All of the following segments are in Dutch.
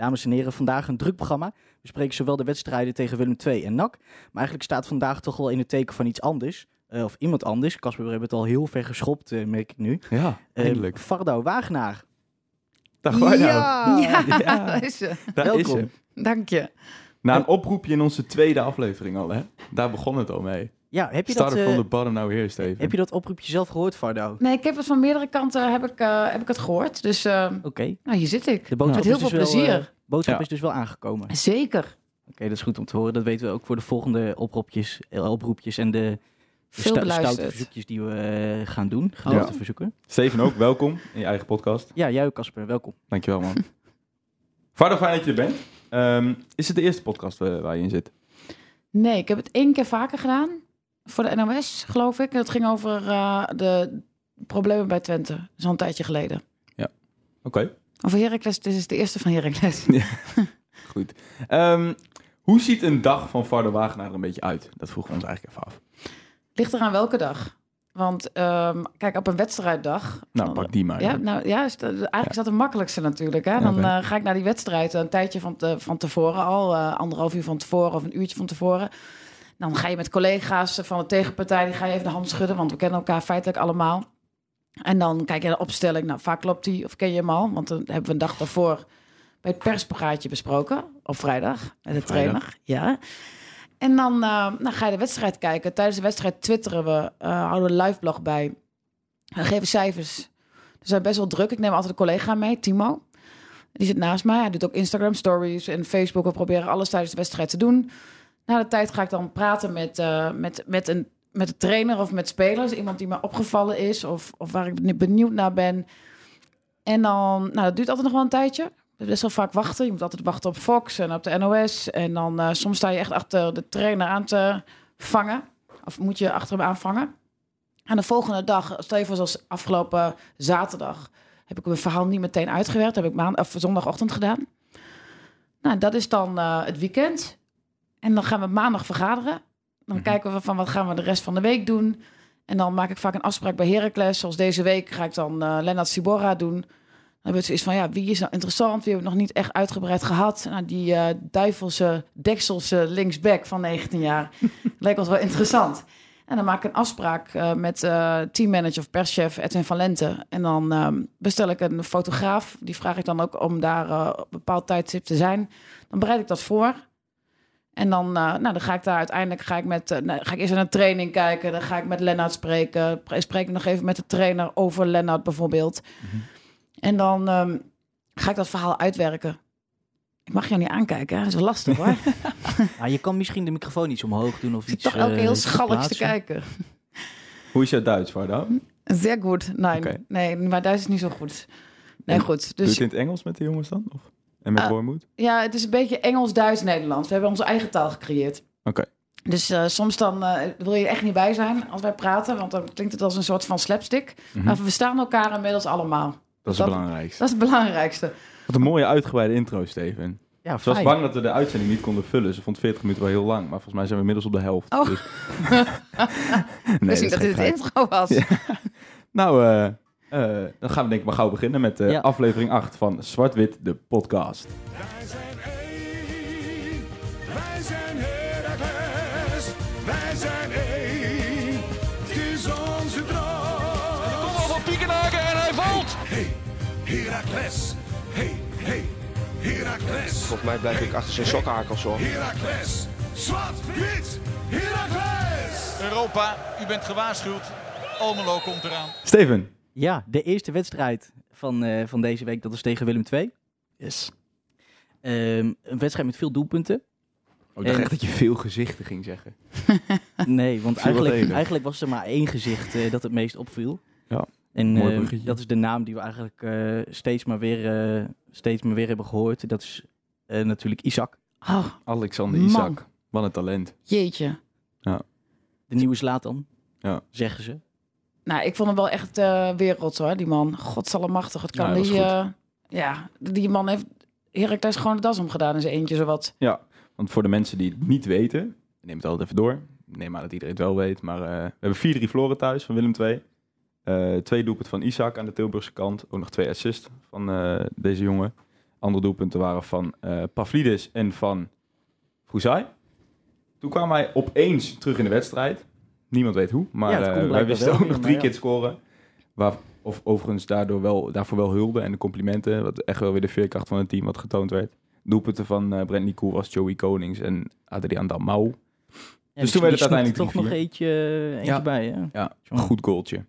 Dames en heren, vandaag een druk programma. We spreken zowel de wedstrijden tegen Willem II en NAC. Maar eigenlijk staat vandaag toch wel in het teken van iets anders. Eh, of iemand anders. Casper, we hebben het al heel ver geschopt, eh, merk ik nu. Ja, Eh, eindelijk. Fardo Wagenaar. Dag Warno. Ja! Ja, Ja. daar is ze. Daar is welkom. ze. Dank je. Na een oproepje in onze tweede aflevering al, hè? Daar begon het al mee. Ja, heb je, dat, Started eh, from the bottom now here, Steven. heb je dat oproepje zelf gehoord, Fardo? Nee, ik heb het van meerdere kanten heb ik, eh, heb ik het gehoord. Dus eh, Oké. nou, hier zit ik. De boodschap, Met heel is, dus veel wel, plezier. eh, boodschap Ja. is dus wel aangekomen. Oké, Zeker. dat is goed om te horen. Dat weten we ook voor de volgende oproepjes, eh, oproepjes en de, de sta- stoute verzoekjes die we eh, gaan doen. Gedeelte verzoeken. Steven ook, welkom in je eigen podcast. Ja, jij ook, Casper. Welkom. Dankjewel, man. Vardo, fijn dat je er bent. Ehm, is het de eerste podcast eh, waar je in zit? Nee, ik heb het één keer vaker gedaan. Voor de NOS, geloof ik. Het ging over eh, de problemen bij Twente. Dat een tijdje geleden. Oké, Over Heracles, dit is de eerste van Heracles. goed. Ehm, hoe ziet een dag van Vardo Wagenaar er een beetje uit? Dat vroegen we ons eigenlijk even af. Ligt eraan welke dag. Want ehm, kijk, op een wedstrijddag... Nou, pak die maar. Ja, nou ja, is dat- eigenlijk is dat de makkelijkste natuurlijk. Hè? Ja, Dan eh, ga ik naar die wedstrijd een tijdje van, te, van tevoren al, eh, anderhalf uur van tevoren of een uurtje van tevoren. Dan ga je met collega's van de tegenpartij, die ga je even de hand schudden, want we kennen elkaar feitelijk allemaal. En dan kijk je naar de opstelling, nou vaak klopt die of ken je hem al, want dan hebben we een dag daarvoor bij het perspraatje besproken, op vrijdag, met de Vrijdag. trainer. Ja. En dan, eh, dan ga je de wedstrijd kijken. Tijdens de wedstrijd twitteren we, eh, houden een live blog bij. We geven cijfers. We zijn best wel druk. Ik neem altijd een collega mee, Timo. Die zit naast mij. Hij doet ook Instagram stories en Facebook. We proberen alles tijdens de wedstrijd te doen. Na de tijd ga ik dan praten met, eh, met, met, een, met de trainer of met spelers. Iemand die me opgevallen is of, of waar ik benieuwd naar ben. En dan, nou, dat duurt altijd nog wel een tijdje. Best wel vaak wachten. Je moet altijd wachten op Fox en op de NOS. En dan eh, soms sta je echt achter de trainer aan te vangen. Of moet je achter hem aanvangen. En de volgende dag, stel je voor zoals afgelopen zaterdag, heb ik mijn verhaal niet meteen uitgewerkt. Heb ik maand, of zondagochtend gedaan. Nou, dat is dan eh, het weekend. En dan gaan we maandag vergaderen. Dan Mhm. kijken we van wat gaan we de rest van de week doen. En dan maak ik vaak een afspraak bij Heracles. Zoals deze week ga ik dan eh Lennart Sibora doen. Dan hebben we zoiets van, ja, wie is nou interessant? Wie hebben we nog niet echt uitgebreid gehad? Nou, die eh duivelse, dekselse linksback van 19 jaar. Lijkt ons wel interessant. En dan maak ik een afspraak eh, met teammanager of perschef Edwin van Lente. En dan ehm, bestel ik een fotograaf. Die vraag ik dan ook om daar op een bepaald tijdstip te zijn. Dan bereid ik dat voor. En dan, eh, nou, dan ga ik daar uiteindelijk ga ik met, eh, nou, ga ik eerst naar een training kijken. Dan ga ik met Lennart spreken. Pre- Spreek ik nog even met de trainer over Lennart bijvoorbeeld. En dan ehm, ga ik dat verhaal uitwerken. Ik mag jou niet aankijken, hè? dat is wel lastig hoor. Ah, je kan misschien de microfoon iets omhoog doen of iets. toch elke eh, heel schalks te kijken. Hoe is jouw Duits, Vardo? Zeer goed. Nee, Oké. nee, maar Duits is niet zo goed. Nee, En goed. Doe je Dus het in het Engels met de jongens dan? Of? En met. Wormoed? ja, het is een beetje Engels, Duits, Nederlands. We hebben onze eigen taal gecreëerd. Oké. Dus eh, soms dan eh, wil je er echt niet bij zijn als wij praten, want dan klinkt het als een soort van slapstick. Mhm. Maar we verstaan elkaar inmiddels allemaal. Dat is dat- het belangrijkste. Dat is het belangrijkste. Wat een mooie uitgebreide intro, Steven. Ja, Ze was bang dat we de uitzending niet konden vullen. Ze vond 40 minuten wel heel lang, maar volgens mij zijn we inmiddels op de helft. Oh. Dus... Nee, dus dat dit geen intro was. Ja. Nou, eh, dan gaan we denk ik maar gauw beginnen met eh, Ja. aflevering 8 van Zwart-Wit, de podcast. Wij zijn één, wij zijn Heracles, wij zijn één, het is onze droom. Kom op van Piekenhaken en hij valt. Hey, Heracles, hey, hey, Heracles, Volgens mij blijf ik achter zijn sokhakels hoor. Heracles, zwart-wit, Heracles. Europa, u bent gewaarschuwd. Almelo komt eraan. Steven. Ja, de eerste wedstrijd van, eh, van deze week, dat is tegen Willem II. Yes. Ehm, een wedstrijd met veel doelpunten. Oh, ik dacht En- echt dat je veel gezichten ging zeggen. Nee, want eigenlijk, eigenlijk was er maar één gezicht eh, dat het meest opviel. Ja, En mooi bruggetje. dat is de naam die we eigenlijk eh, steeds, maar weer, eh, steeds maar weer hebben gehoord. Dat is eh, natuurlijk Isaac, Oh, Alexander Man. Isaac. Wat een talent. jeetje. de nieuwe Zlatan, Ja. zeggen ze. Nou, ik vond hem wel echt eh werelds hoor, die man. Godzallemachtig, het kan Ja, die... eh, ja, die man heeft Heracles gewoon de das omgedaan in zijn eentje zowat. Ja, want voor de mensen die het niet weten, neem het altijd even door. Neem aan dat iedereen het wel weet, maar eh, we hebben 4-3 verloren thuis van Willem II. Twee doelpunten van Isaac aan de Tilburgse kant. Ook nog twee assists van deze jongen. Andere doelpunten waren van Pavlidis en van Fouzai. Toen kwamen wij opeens terug in de wedstrijd. Niemand weet hoe, maar Ja, eh, wij wisten ook nog drie keer te scoren. Waar, of overigens daardoor wel, daarvoor wel hulde en de complimenten. Wat echt wel weer de veerkracht van het team wat getoond werd. Doelpunten van eh Brent Nicoel was Joey Konings en Adriaan Dalmau. Ja, Dus toen werd het uiteindelijk toch nog 3-4. eentje, eentje Ja. bij, hè? Ja, Jongen. goed goaltje.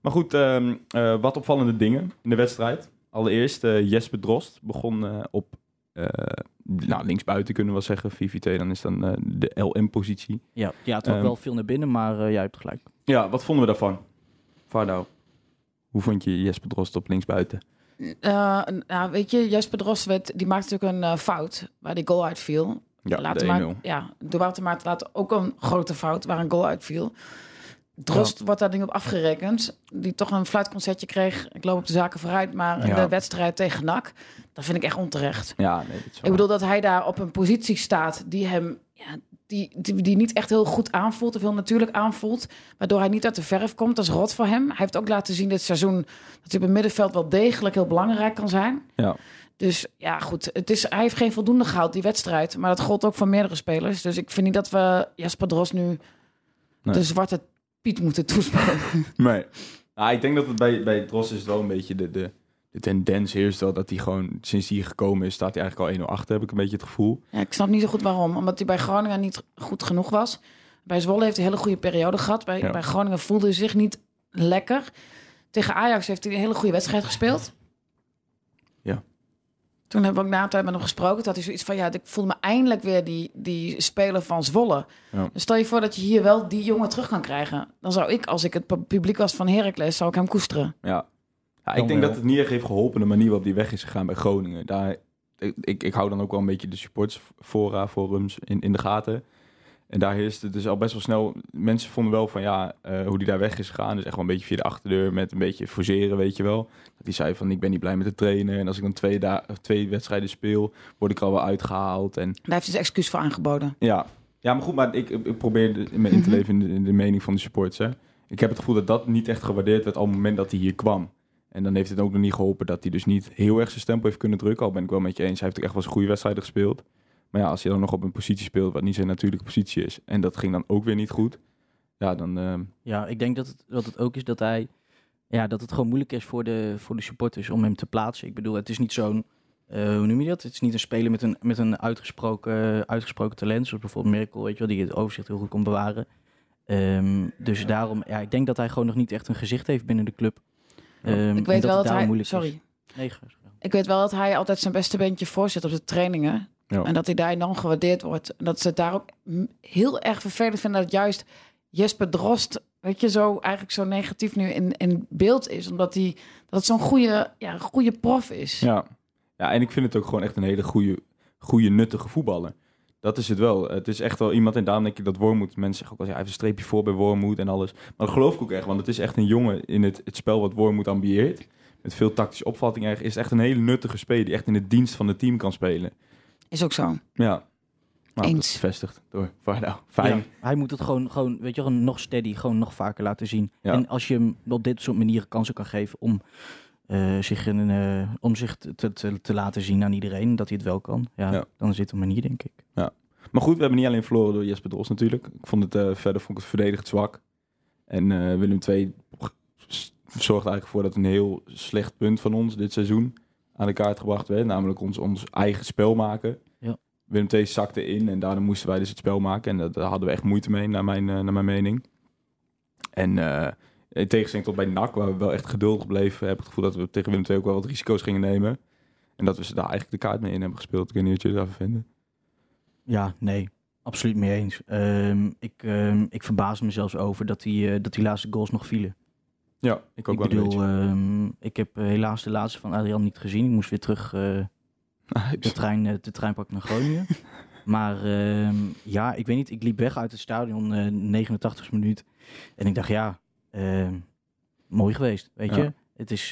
Maar goed, ehm, eh, wat opvallende dingen in de wedstrijd. Allereerst, eh, Jesper Drost begon eh, op eh nou, linksbuiten, kunnen we wel zeggen. 4-4-2, dan is dan eh, de LM-positie. Ja, ja het trok Ehm. wel veel naar binnen, maar eh, jij hebt gelijk. Ja, wat vonden we daarvan? Vardau, hoe vond je Jesper Drost op linksbuiten? Eh, nou, weet je, Jesper Drost werd, die maakte natuurlijk een eh, fout waar die goal uitviel. Ja, later de maar, 1-0. ja, door Wouter Maarten later ook een grote fout waar een goal uitviel. Drost wordt daar ding op afgerekend. Die toch een fluitconcertje kreeg. Ik loop op de zaken vooruit. Maar Ja. de wedstrijd tegen NAC, dat vind ik echt onterecht. Ja, nee, Ik bedoel dat hij daar op een positie staat die hem... Ja, die, die, die niet echt heel goed aanvoelt of heel natuurlijk aanvoelt. Waardoor hij niet uit de verf komt. Dat is rot voor hem. Hij heeft ook laten zien dit seizoen... dat hij op het middenveld wel degelijk heel belangrijk kan zijn. Ja. Dus ja, goed. Het is, hij heeft geen voldoende gehaald, die wedstrijd. Maar dat gold ook voor meerdere spelers. Dus ik vind niet dat we Jasper Dros nu Nee. de zwarte Piet moeten toespelen. Nee. Nou, ik denk dat het bij, bij Drost is wel een beetje de, de, de tendens heerst wel dat hij gewoon, sinds hij gekomen is, staat hij eigenlijk al 1-0 achter, heb ik een beetje het gevoel. Ja, ik snap niet zo goed waarom. Omdat hij bij Groningen niet goed genoeg was. Bij Zwolle heeft hij een hele goede periode gehad. Bij, Ja. bij Groningen voelde hij zich niet lekker. Tegen Ajax heeft hij een hele goede wedstrijd gespeeld. Toen hebben we ook na een tijd met hem gesproken. Toen had hij zoiets van, ja, ik voel me eindelijk weer die, die speler van Zwolle. Ja. Dus stel je voor dat je hier wel die jongen terug kan krijgen. Dan zou ik, als ik het pu- publiek was van Heracles, zou ik hem koesteren. Ja. ja ik denk wel. dat het niet echt heeft geholpen de manier waarop die weg is gegaan bij Groningen. Daar, ik, ik, ik hou dan ook wel een beetje de supportsfora, forums in, in de gaten. En daar heerst het dus al best wel snel. Mensen vonden wel van ja, eh, hoe die daar weg is gegaan. Dus echt wel een beetje via de achterdeur met een beetje forceren, weet je wel. Dat die zei van ik ben niet blij met de trainer. En als ik dan twee, da- twee wedstrijden speel, word ik er al wel uitgehaald. En Daar heeft zijn excuus voor aangeboden. ja, ja maar goed, maar ik, ik probeer de- me in te Mhm. leven in de, in de mening van de supporters. Hè. Ik heb het gevoel dat dat niet echt gewaardeerd werd op het moment dat hij hier kwam. En dan heeft het ook nog niet geholpen dat hij dus niet heel erg zijn stempel heeft kunnen drukken. Al ben ik wel met je eens, hij heeft ook echt wel eens goede wedstrijden gespeeld. Maar ja, als je dan nog op een positie speelt wat niet zijn natuurlijke positie is. En dat ging dan ook weer niet goed. Ja, dan... ehm, Ja, ik denk dat het, dat het ook is dat hij... Ja, dat het gewoon moeilijk is voor de, voor de supporters om hem te plaatsen. Ik bedoel, het is niet zo'n... eh, hoe noem je dat? Het is niet een speler met een, met een uitgesproken, uitgesproken talent. Zoals bijvoorbeeld Merkel, weet je wel, die het overzicht heel goed kon bewaren. Ehm, dus daarom... Ja, ik denk dat hij gewoon nog niet echt een gezicht heeft binnen de club. Ehm, ik weet wel het dat hij... moeilijk Sorry. Nee. Ik weet wel dat hij altijd zijn beste beentje voorzet op de trainingen. Ja. En dat hij daar enorm gewaardeerd wordt. En dat ze het daar ook heel erg vervelend vinden dat juist Jesper Drost, weet je, zo eigenlijk zo negatief nu in, in beeld is. Omdat hij dat zo'n goede, ja, goede prof is. Ja. ja, en ik vind het ook gewoon echt een hele goede, goede nuttige voetballer. Dat is het wel. Het is echt wel iemand, en daarom denk ik dat Wormoed, mensen zeggen ook wel, ja, hij heeft een streepje voor bij Wormoed en alles. Maar dat geloof ik ook echt, want het is echt een jongen in het, het spel wat Wormoed ambieert. Met veel tactische opvatting eigenlijk, is het echt een hele nuttige speler die echt in het dienst van het team kan spelen. Is ook zo. Ja. Nou, Eens. bevestigd door Vardau. Fijn. Ja, hij moet het gewoon, gewoon, weet je, wel, nog steady, gewoon nog vaker laten zien. Ja. En als je hem op dit soort manieren kansen kan geven om, eh, zich, in, eh, om zich te, te, te laten zien aan iedereen, dat hij het wel kan, ja, Ja. dan zit een manier, denk ik. Maar goed, we hebben niet alleen verloren door Jesper Dros natuurlijk. Ik vond het eh, verder vond ik het verdedigd zwak. En eh, Willem II zorgde eigenlijk voor dat een heel slecht punt van ons dit seizoen aan de kaart gebracht werd. Namelijk ons, ons eigen spel maken. Ja. Willem II zakte in en daarna moesten wij dus het spel maken. En dat, daar hadden we echt moeite mee, naar mijn, eh, naar mijn mening. En eh in tegenstelling tot bij NAC, waar we wel echt geduldig bleven, heb ik het gevoel dat we tegen Willem II ook wel wat risico's gingen nemen. En dat we ze daar eigenlijk de kaart mee in hebben gespeeld. Ik weet niet wat jullie daarvan vinden. Ja, nee, absoluut mee eens. Ehm, ik, ehm, ik verbaas me zelfs over dat die, eh, dat die laatste goals nog vielen. Ja, ik ook ik wel een bedoel, beetje. ehm, ik heb eh, helaas de laatste van Adrian niet gezien. Ik moest weer terug eh, de, trein, eh, de trein pakken naar Groningen. maar ehm, ja, ik weet niet. Ik liep weg uit het stadion, eh 89 minuut. En ik dacht, ja, ehm, mooi geweest, weet Ja. je. Het is,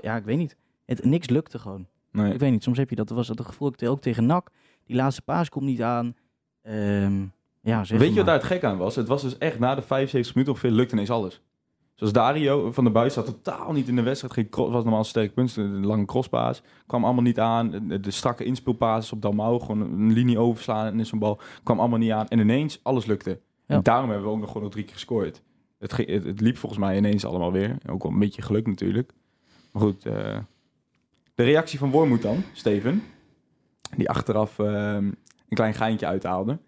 ja, ik weet niet. Het, niks lukte gewoon. Nee. Ik weet niet, soms heb je dat, was dat het gevoel, ik ook tegen NAC. Die laatste paas komt niet aan. Ja, zeg Weet je maar. wat daar het gek aan was? Het was dus echt na de 75 minuten ongeveer lukte ineens alles. Zoals Dario van der Buis zat totaal niet in de wedstrijd. Geen cro- was normaal een sterk punt, een lange crosspaas. Kwam allemaal niet aan. De, de strakke inspeelpases op Dalmau, gewoon een linie overslaan en in zo'n bal. Kwam allemaal niet aan. En ineens, alles lukte. Ja. En daarom hebben we ook nog gewoon nog drie keer gescoord. Het, het, het liep volgens mij ineens allemaal weer. Ook wel een beetje geluk natuurlijk. Maar goed, eh, de reactie van Wormoed dan, Steven. Die achteraf eh, een klein geintje uithaalde.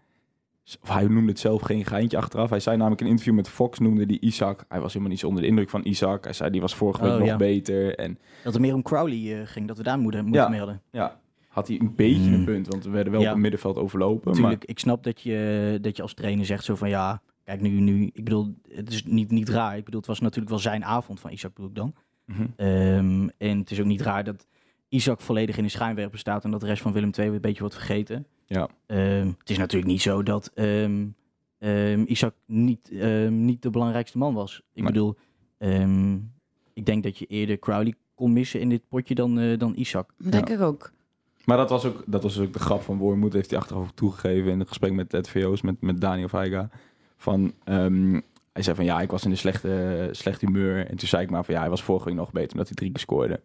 Hij noemde het zelf geen geintje achteraf. Hij zei namelijk in een interview met Fox, noemde die Isaac. Hij was helemaal niet zo onder de indruk van Isaac. Hij zei, die was vorige week Oh, nog ja. beter. En Dat het meer om Crowley eh, ging, dat we daar moeite Ja. mee hadden. ja, had hij een beetje Hmm. een punt. Want we werden wel Ja. op het middenveld overlopen. Natuurlijk, ik snap dat je, dat je als trainer zegt zo van ja, kijk nu, nu, ik bedoel, het is niet, niet raar. Ik bedoel, het was natuurlijk wel zijn avond van Isaac bedoel ik dan. Maar, Mhm. Ehm, en het is ook niet raar dat Isaac volledig in de schijnwerper staat en dat de rest van Willem II weer een beetje wordt vergeten. Ja. Ehm, het is natuurlijk niet zo dat ehm, ehm, Isaac niet, ehm, niet de belangrijkste man was. Ik Nee. bedoel, ehm, ik denk dat je eerder Crowley kon missen in dit potje dan, eh, dan Isaac. Denk ik ook. Maar dat was, ook, dat was ook de grap van Wormoed, heeft hij achteraf ook toegegeven in het gesprek met het VO's, met, met Daniel Veiga. Van, ehm, hij zei van ja, ik was in een slechte, slecht humeur. En toen zei ik maar van ja, hij was vorige week nog beter omdat hij drie keer scoorde.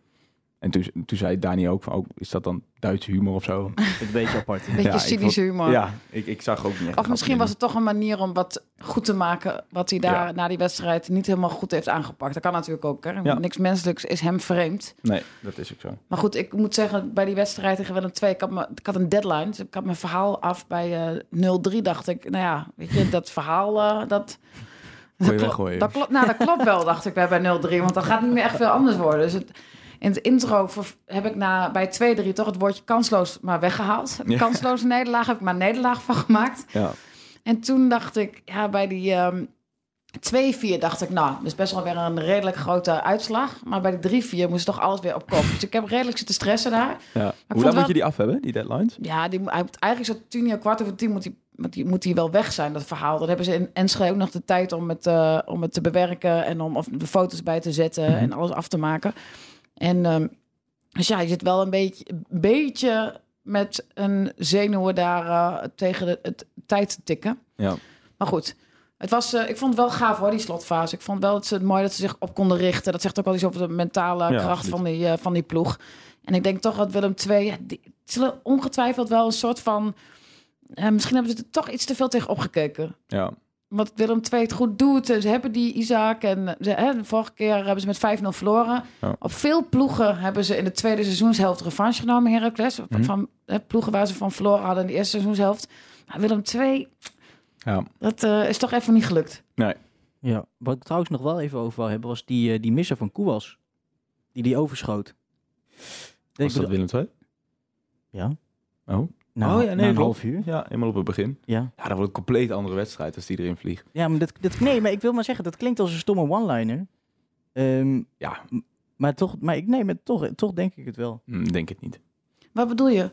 En toen, toen zei Daniel ook van, oh, is dat dan Duitse humor of zo? Een beetje apart. Beetje Ja, humor. Ja, ik, ik zag ook niet echt. Of misschien was het toch een manier om wat goed te maken... wat hij daar Ja. na die wedstrijd niet helemaal goed heeft aangepakt. Dat kan natuurlijk ook. Hè? Ja. Niks menselijks is hem vreemd. Nee, dat is ook zo. Maar goed, ik moet zeggen, bij die wedstrijd tegen Willem II... Ik had, me, ik had een deadline, dus ik had mijn verhaal af bij eh 0-3. Dacht ik, nou ja, weet je, dat verhaal... eh, dat, dat, klo- weggooien. dat, klopt, nou, dat klopt wel, dacht ik bij, bij 0-3. Want dan gaat niet meer echt veel anders worden. Dus het, in het intro heb ik na, bij 2-3 toch het woordje kansloos maar weggehaald. Ja. Kansloze nederlaag heb ik maar nederlaag van gemaakt. Ja, En toen dacht ik, ja, bij die ehm 2-4 dacht ik, nou, dat is best wel weer een redelijk grote uitslag. Maar bij die 3-4 moest toch alles weer op kop. Dus ik heb redelijk zitten stressen daar. ja. Hoe lang moet je die af hebben, die deadlines? Ja, die, eigenlijk zo tien uur, kwart over tien moet hij, moet hij wel weg zijn, dat verhaal. Dan hebben ze in Enschede ook nog de tijd om het, eh, om het te bewerken en om of de foto's bij te zetten en alles af te maken. En ehm, dus ja, je zit wel een beetje, een beetje met een zenuwen daar tegen de, het tijd te tikken. Ja. Maar goed, het was, eh, ik vond het wel gaaf hoor, die slotfase. Ik vond wel dat ze het mooi dat ze zich op konden richten. Dat zegt ook wel iets over de mentale Ja, kracht van die, eh, van die ploeg. En ik denk toch dat Willem II, ja, die zullen ongetwijfeld wel een soort van... eh, misschien hebben ze er toch iets te veel tegen opgekeken. Ja, Wat Willem II het goed doet. En ze hebben die Isaac. En ze, hè, de vorige keer hebben ze met 5-0 verloren. Ja. Op veel ploegen hebben ze in de tweede seizoenshelft revanche genomen, Heracles. Van, Mhm. van hè, ploegen waar ze van verloren hadden in de eerste seizoenshelft. Maar Willem II, ja. dat eh, is toch even niet gelukt. Ja, wat ik trouwens nog wel even over wil hebben, was die, eh, die misser van Koewas. Die die overschoot. Was Ik dat Willem II? Ja. Oh. Na, oh ja, nee, na een klopt. half uur. Ja, helemaal op het begin. Ja. Ja, dat wordt een compleet andere wedstrijd als die erin vliegt. Ja, maar dat, dat, nee, maar ik wil maar zeggen, dat klinkt als een stomme one-liner. Ehm, Ja, maar toch, maar ik, nee, maar toch, toch denk ik het wel. hm, denk het niet. Wat bedoel je?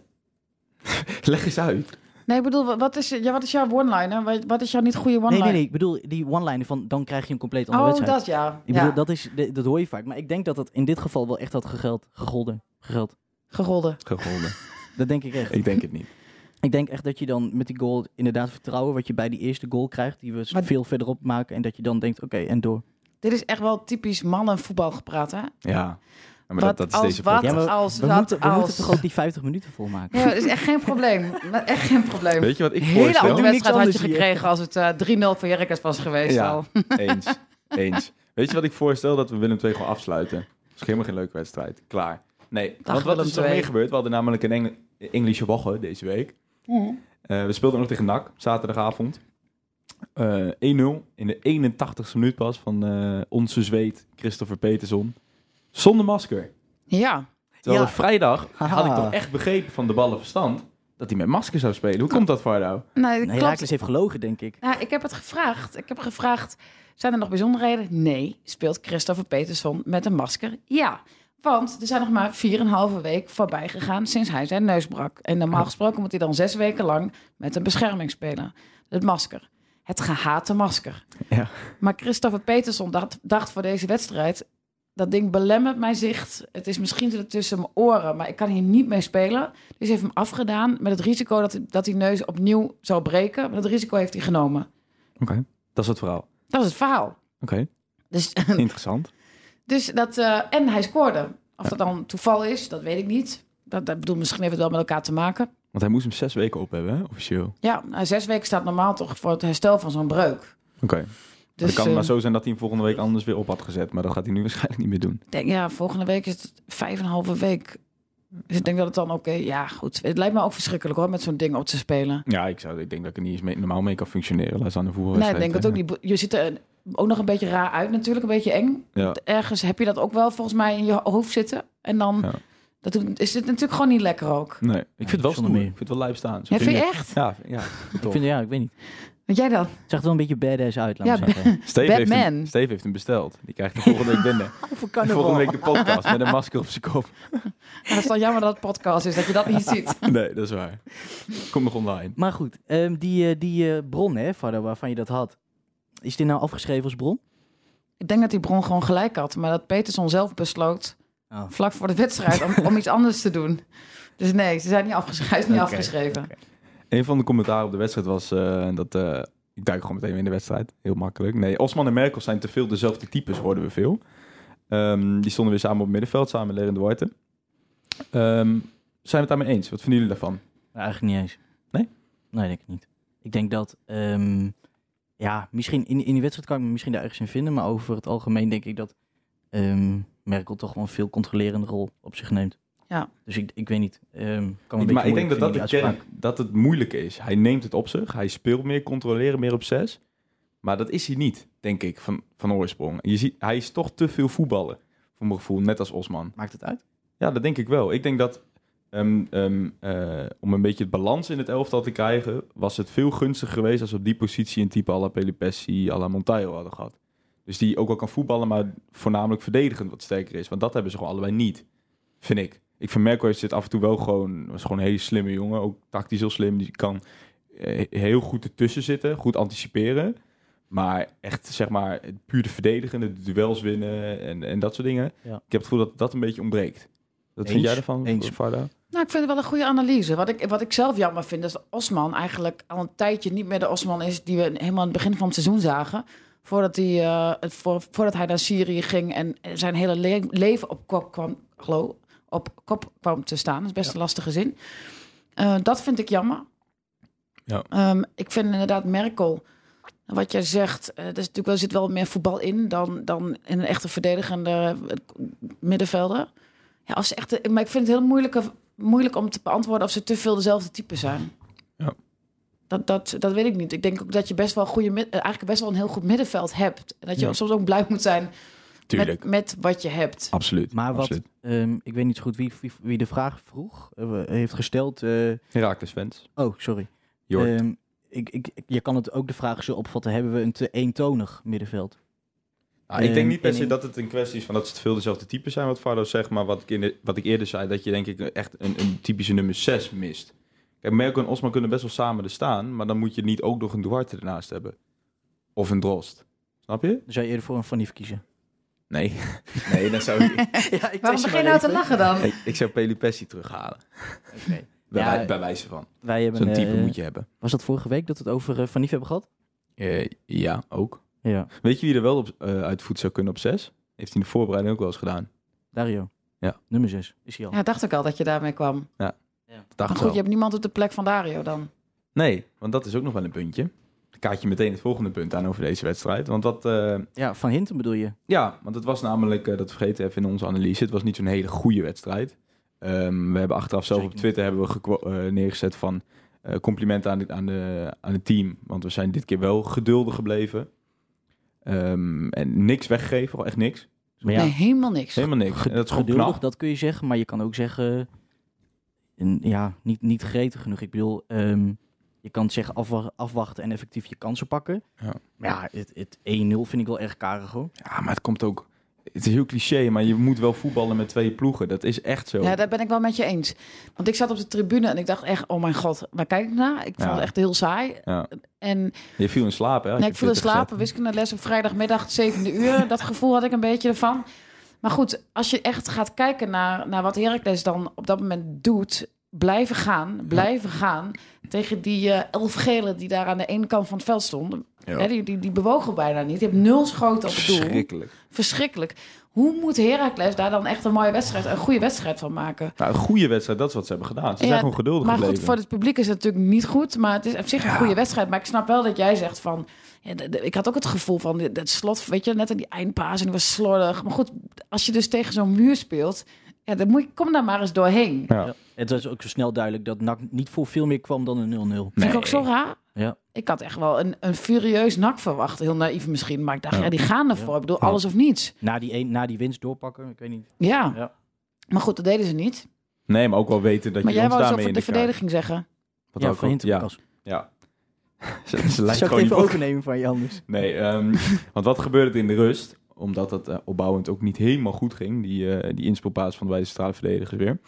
Leg eens uit. Nee, ik bedoel, wa- wat is, ja, wat is jouw one-liner? Wat, wat is jouw niet goede Nee, one-liner? nee, nee, ik bedoel die one-liner van dan krijg je een compleet andere Oh, wedstrijd. dat ja. Ik ja. bedoel, dat, is, dat hoor je vaak. Maar ik denk dat het in dit geval wel echt had gegeld, gegolden. Gegeld. Gegolden. Gegolden. Dat denk ik echt. ik denk het niet. Ik denk echt dat je dan met die goal inderdaad vertrouwen wat je bij die eerste goal krijgt, die we Maar- veel verderop maken en dat je dan denkt, oké, en door. Dit is echt wel typisch mannenvoetbal gepraat, hè? Ja, maar Wat dat, dat is als deze wat? podcast. Ja, maar als we, wat moeten, we als- moeten toch ook die 50 minuten volmaken? Ja, dat is echt geen probleem. Echt geen probleem. Weet je wat ik Een hele voorstel? andere wedstrijd had je hier. gekregen als het eh 3-0 voor Jerkes was geweest Ja. al. Eens. Eens. Weet je wat ik voorstel? Dat we Willem II gewoon afsluiten. Dat is helemaal geen leuke wedstrijd. Klaar. Nee, want wat Willem is er meer gebeurd? We hadden namelijk een Engl Engelse woche deze week. Eh, we speelden nog tegen NAC, zaterdagavond. Eh 1-0 in de 81ste minuut pas van eh, onze zweet Christopher Peterson. Zonder masker. Ja. Terwijl Ja. vrijdag had ik toch echt begrepen van de ballenverstand dat hij met masker zou spelen. Hoe komt dat, Vardo? Nee, Nee, klopt. Herakles heeft gelogen, denk ik. Nou, ik heb het gevraagd. Ik heb gevraagd, zijn er nog bijzonderheden? Nee. Speelt Christopher Peterson met een masker? Ja. Want er zijn nog maar 4,5 week voorbij gegaan sinds hij zijn neus brak. En normaal gesproken moet hij dan zes weken lang met een bescherming spelen. Het masker. Het gehate masker. Ja. Maar Christopher Peterson dacht, dacht voor deze wedstrijd... dat ding belemmert mijn zicht. Het is misschien tussen mijn oren, maar ik kan hier niet mee spelen. Dus heeft hem afgedaan met het risico dat, dat die neus opnieuw zou breken. Maar dat risico heeft hij genomen. Oké. Dat is het verhaal. Dat is het verhaal. Oké. Dus, Interessant. Dus dat, eh, en hij scoorde. Of dat dan toeval is, dat weet ik niet. Dat, dat bedoel, misschien heeft het wel met elkaar te maken. Want hij moest hem zes weken op hebben, hè, officieel. Ja, nou, zes weken staat normaal toch voor het herstel van zo'n breuk. Oké. Dus het kan eh, maar zo zijn dat hij hem volgende week anders weer op had gezet. Maar dat gaat hij nu waarschijnlijk niet meer doen. denk, ja, volgende week is het vijf en een halve week. Dus ik denk dat het dan oké, ja goed. Het lijkt me ook verschrikkelijk hoor, met zo'n ding op te spelen. Ja, ik, zou, ik denk dat ik er niet eens mee, normaal mee kan functioneren. Laat staan de Nee, voetbalwedstrijd. ik denk het ook niet. Je ziet er ook nog een beetje raar uit natuurlijk, een beetje eng. Ja. Ergens heb je dat ook wel volgens mij in je hoofd zitten. En dan Ja. dat is het natuurlijk gewoon niet lekker ook. Nee, ik vind het wel zonder stoer. meer. Ik vind het wel lijf staan. Vind je echt? Ja, ja. Ik vind, ja, ik weet niet. Wat jij dan? Het zag er wel een beetje badass uit, laat Ja, maar zeggen. Steve heeft, hem, Steve heeft hem besteld. Die krijgt hem volgende week binnen. volgende week de podcast met een masker op zijn kop. Het is dan jammer dat het podcast is, dat je dat niet ziet. Nee, dat is waar. Komt nog online. Maar goed, ehm, die, eh, die eh, bron, hè, Varda, waarvan je dat had. Is dit nou afgeschreven als bron? Ik denk dat die bron gewoon gelijk had, maar dat Peterson zelf besloot Oh. vlak voor de wedstrijd om, om iets anders te doen. Dus nee, ze zijn niet afgeschreven. Hij is niet afgeschreven. Een van de commentaren op de wedstrijd was eh, dat... eh, ik duik gewoon meteen weer in de wedstrijd. Heel makkelijk. Nee, Osman en Merkel zijn te veel dezelfde types, hoorden we veel. Ehm, die stonden weer samen op het middenveld, samen met Ler en Duarte. Ehm, zijn we het daarmee eens? Wat vinden jullie daarvan? Nou, eigenlijk niet eens. Nee? Nee, denk ik niet. Ik denk dat, ehm, ja, misschien in, in die wedstrijd kan ik me misschien daar ergens in vinden, maar over het algemeen denk ik dat ehm, Merkel toch wel een veel controlerende rol op zich neemt. Ja. Dus ik, ik weet niet. ehm, kan beetje maar ik denk dat dat uitspraak. dat het moeilijk is. Hij neemt het op zich. Hij speelt meer, controleren meer op zes. Maar dat is hij niet, denk ik, van, van oorsprong. Je ziet, hij is toch te veel voetballen, voor mijn gevoel, net als Osman. Maakt het uit? Ja, dat denk ik wel. Ik denk dat ehm, ehm, eh, om een beetje het balans in het elftal te krijgen, was het veel gunstiger geweest als we op die positie een type à la Pelipessi, à la Montaio hadden gehad. Dus die ook wel kan voetballen, maar voornamelijk verdedigend wat sterker is. Want dat hebben ze gewoon allebei niet, vind ik. Ik vind Merkel zit af en toe wel gewoon, was gewoon een hele slimme jongen. Ook tactisch heel slim. Die kan eh, heel goed ertussen zitten, goed anticiperen. Maar echt, zeg maar, puur de verdedigen, de duels winnen en, en dat soort dingen. Ja. Ik heb het gevoel dat dat een beetje ontbreekt. Wat vind jij ervan, Eens. Varda? Nou, ik vind het wel een goede analyse. Wat ik, wat ik zelf jammer vind, is dat Osman eigenlijk al een tijdje niet meer de Osman is die we helemaal aan het begin van het seizoen zagen. Voordat hij, eh, het, voor, voordat hij naar Syrië ging en zijn hele le- leven op kop kwam, geloof, op kop kwam te staan. Dat is best een lastige zin. Eh, dat vind ik jammer. Ja. Ehm, ik vind inderdaad Merkel, wat jij zegt, eh, er, is natuurlijk wel, zit wel meer voetbal in dan, dan in een echte verdedigende middenvelder. Ja, als echt, maar ik vind het heel moeilijk, moeilijk om te beantwoorden of ze te veel dezelfde type zijn. Ja. Dat, dat, dat weet ik niet. Ik denk ook dat je best wel goede, eh, eigenlijk best wel een heel goed middenveld hebt. En dat je Ja. soms ook blij moet zijn Tuurlijk. met, met wat je hebt. Absoluut. Maar wat, absoluut. ehm, ik weet niet zo goed wie, wie, wie de vraag vroeg, eh, heeft gesteld. eh, Herakles fans. oh, sorry. Jort. Ehm, ik, ik, ik- je kan het ook de vraag zo opvatten, hebben we een te eentonig middenveld? Nou, ik denk niet per se dat het een kwestie is van dat ze te veel dezelfde types zijn, wat Fardo zegt. Maar wat ik, in de- wat ik eerder zei, dat je denk ik echt een, een typische nummer 6 mist. Kijk, Merkel en Osman kunnen best wel samen er staan, maar dan moet je niet ook nog een Duarte ernaast hebben. Of een Drost. Snap je? Dan zou je eerder voor een Van Nief kiezen. Nee. nee, dan zou ik... ja, ik Waarom begin je nou te lachen dan? ik, ik zou Pelipessi terughalen. Oké. Bij, Ja, wij- bij wijze van. Wij hebben, Zo'n type eh, moet je hebben. Was dat vorige week dat we het over eh, Van Nief hebben gehad? Eh, ja, ook. Ja. Weet je wie er wel op, eh, uit voet zou kunnen op 6? Heeft hij in de voorbereiding ook wel eens gedaan. Dario. Ja. Nummer 6 is hij al. Ja, dacht ik al dat je daarmee kwam. Dat Maar dacht goed, wel. je hebt niemand op de plek van Dario dan. Nee, want dat is ook nog wel een puntje. Dan kaart je meteen het volgende punt aan over deze wedstrijd. Want dat, eh, Ja, Van Hinten bedoel je? ja, want het was namelijk, eh, dat vergeten we even in onze analyse, het was niet zo'n hele goede wedstrijd. Ehm, we hebben achteraf zelf op Twitter hebben we eh, neergezet van eh, complimenten aan, het- aan, de, aan het team. Want we zijn dit keer wel geduldig gebleven. Ehm, en niks weggegeven, gewoon echt niks. Maar ja, Nee, helemaal niks. Helemaal niks. En dat is gewoon geduldig, knap. dat kun je zeggen. Maar je kan ook zeggen... een- ja, niet, niet gretig genoeg. Ik bedoel, ehm, je kan zeggen afwa- afwachten en effectief je kansen pakken. Ja. Maar ja, het, het 1-0 vind ik wel erg karig hoor. Ja, maar het komt ook... Het is heel cliché, maar je moet wel voetballen met twee ploegen. Dat is echt zo. Ja, daar ben ik wel met je eens. Want ik zat op de tribune en ik dacht echt, oh mijn god, waar kijk ik naar? Ik vond Ja. het echt heel saai. Ja. En Je viel in slaap, hè? nee, ik viel in gezet. wiskundeles op vrijdagmiddag, zevende uur. Dat gevoel had ik een beetje ervan. Maar goed, als je echt gaat kijken naar, naar wat Heracles dan op dat moment doet... blijven gaan, blijven gaan... tegen die eh, elf gelen die daar aan de ene kant van het veld stonden... Ja. Hè, die, die, die bewogen bijna niet. Die hebben nul schoten op het doel. Verschrikkelijk. Verschrikkelijk. Hoe moet Heracles daar dan echt een mooie wedstrijd, een goede wedstrijd van maken? Nou, een goede wedstrijd, dat is wat ze hebben gedaan. Ze Ja, zijn gewoon geduldig Maar gebleven. goed, voor het publiek is het natuurlijk niet goed. Maar het is op zich een goede wedstrijd. Maar ik snap wel dat jij zegt van... Ja, de- de- ik had ook het gevoel van dit- dat slot, weet je, net aan die eindpaas en die was slordig. Maar goed, als je dus tegen zo'n muur speelt, ja, dan moet je, kom daar maar eens doorheen. Ja. Ja. Het was ook zo snel duidelijk dat NAC niet voor veel meer kwam dan een 0-0. Vind ik ook zo raar. Ja. Ik had echt wel een, een furieus nak verwacht. Heel naïef misschien. Maar ik dacht, ja, Ja. die gaan ervoor. Ik bedoel, alles of niets. Na die, een, na die winst doorpakken, ik weet niet. Ja. Ja. Maar goed, dat deden ze niet. Nee, maar ook wel weten dat maar je jij ons daarmee in de de kaart- verdediging zeggen. Wat ja, ook van ja, als. ja. ze, ze lijkt Zou gewoon ik even niet overnemen van je anders? Nee, ehm, want wat gebeurde er in de rust? Omdat het eh, opbouwend ook niet helemaal goed ging, die, eh die inspeelpaas van de beide centrale verdedigers weer.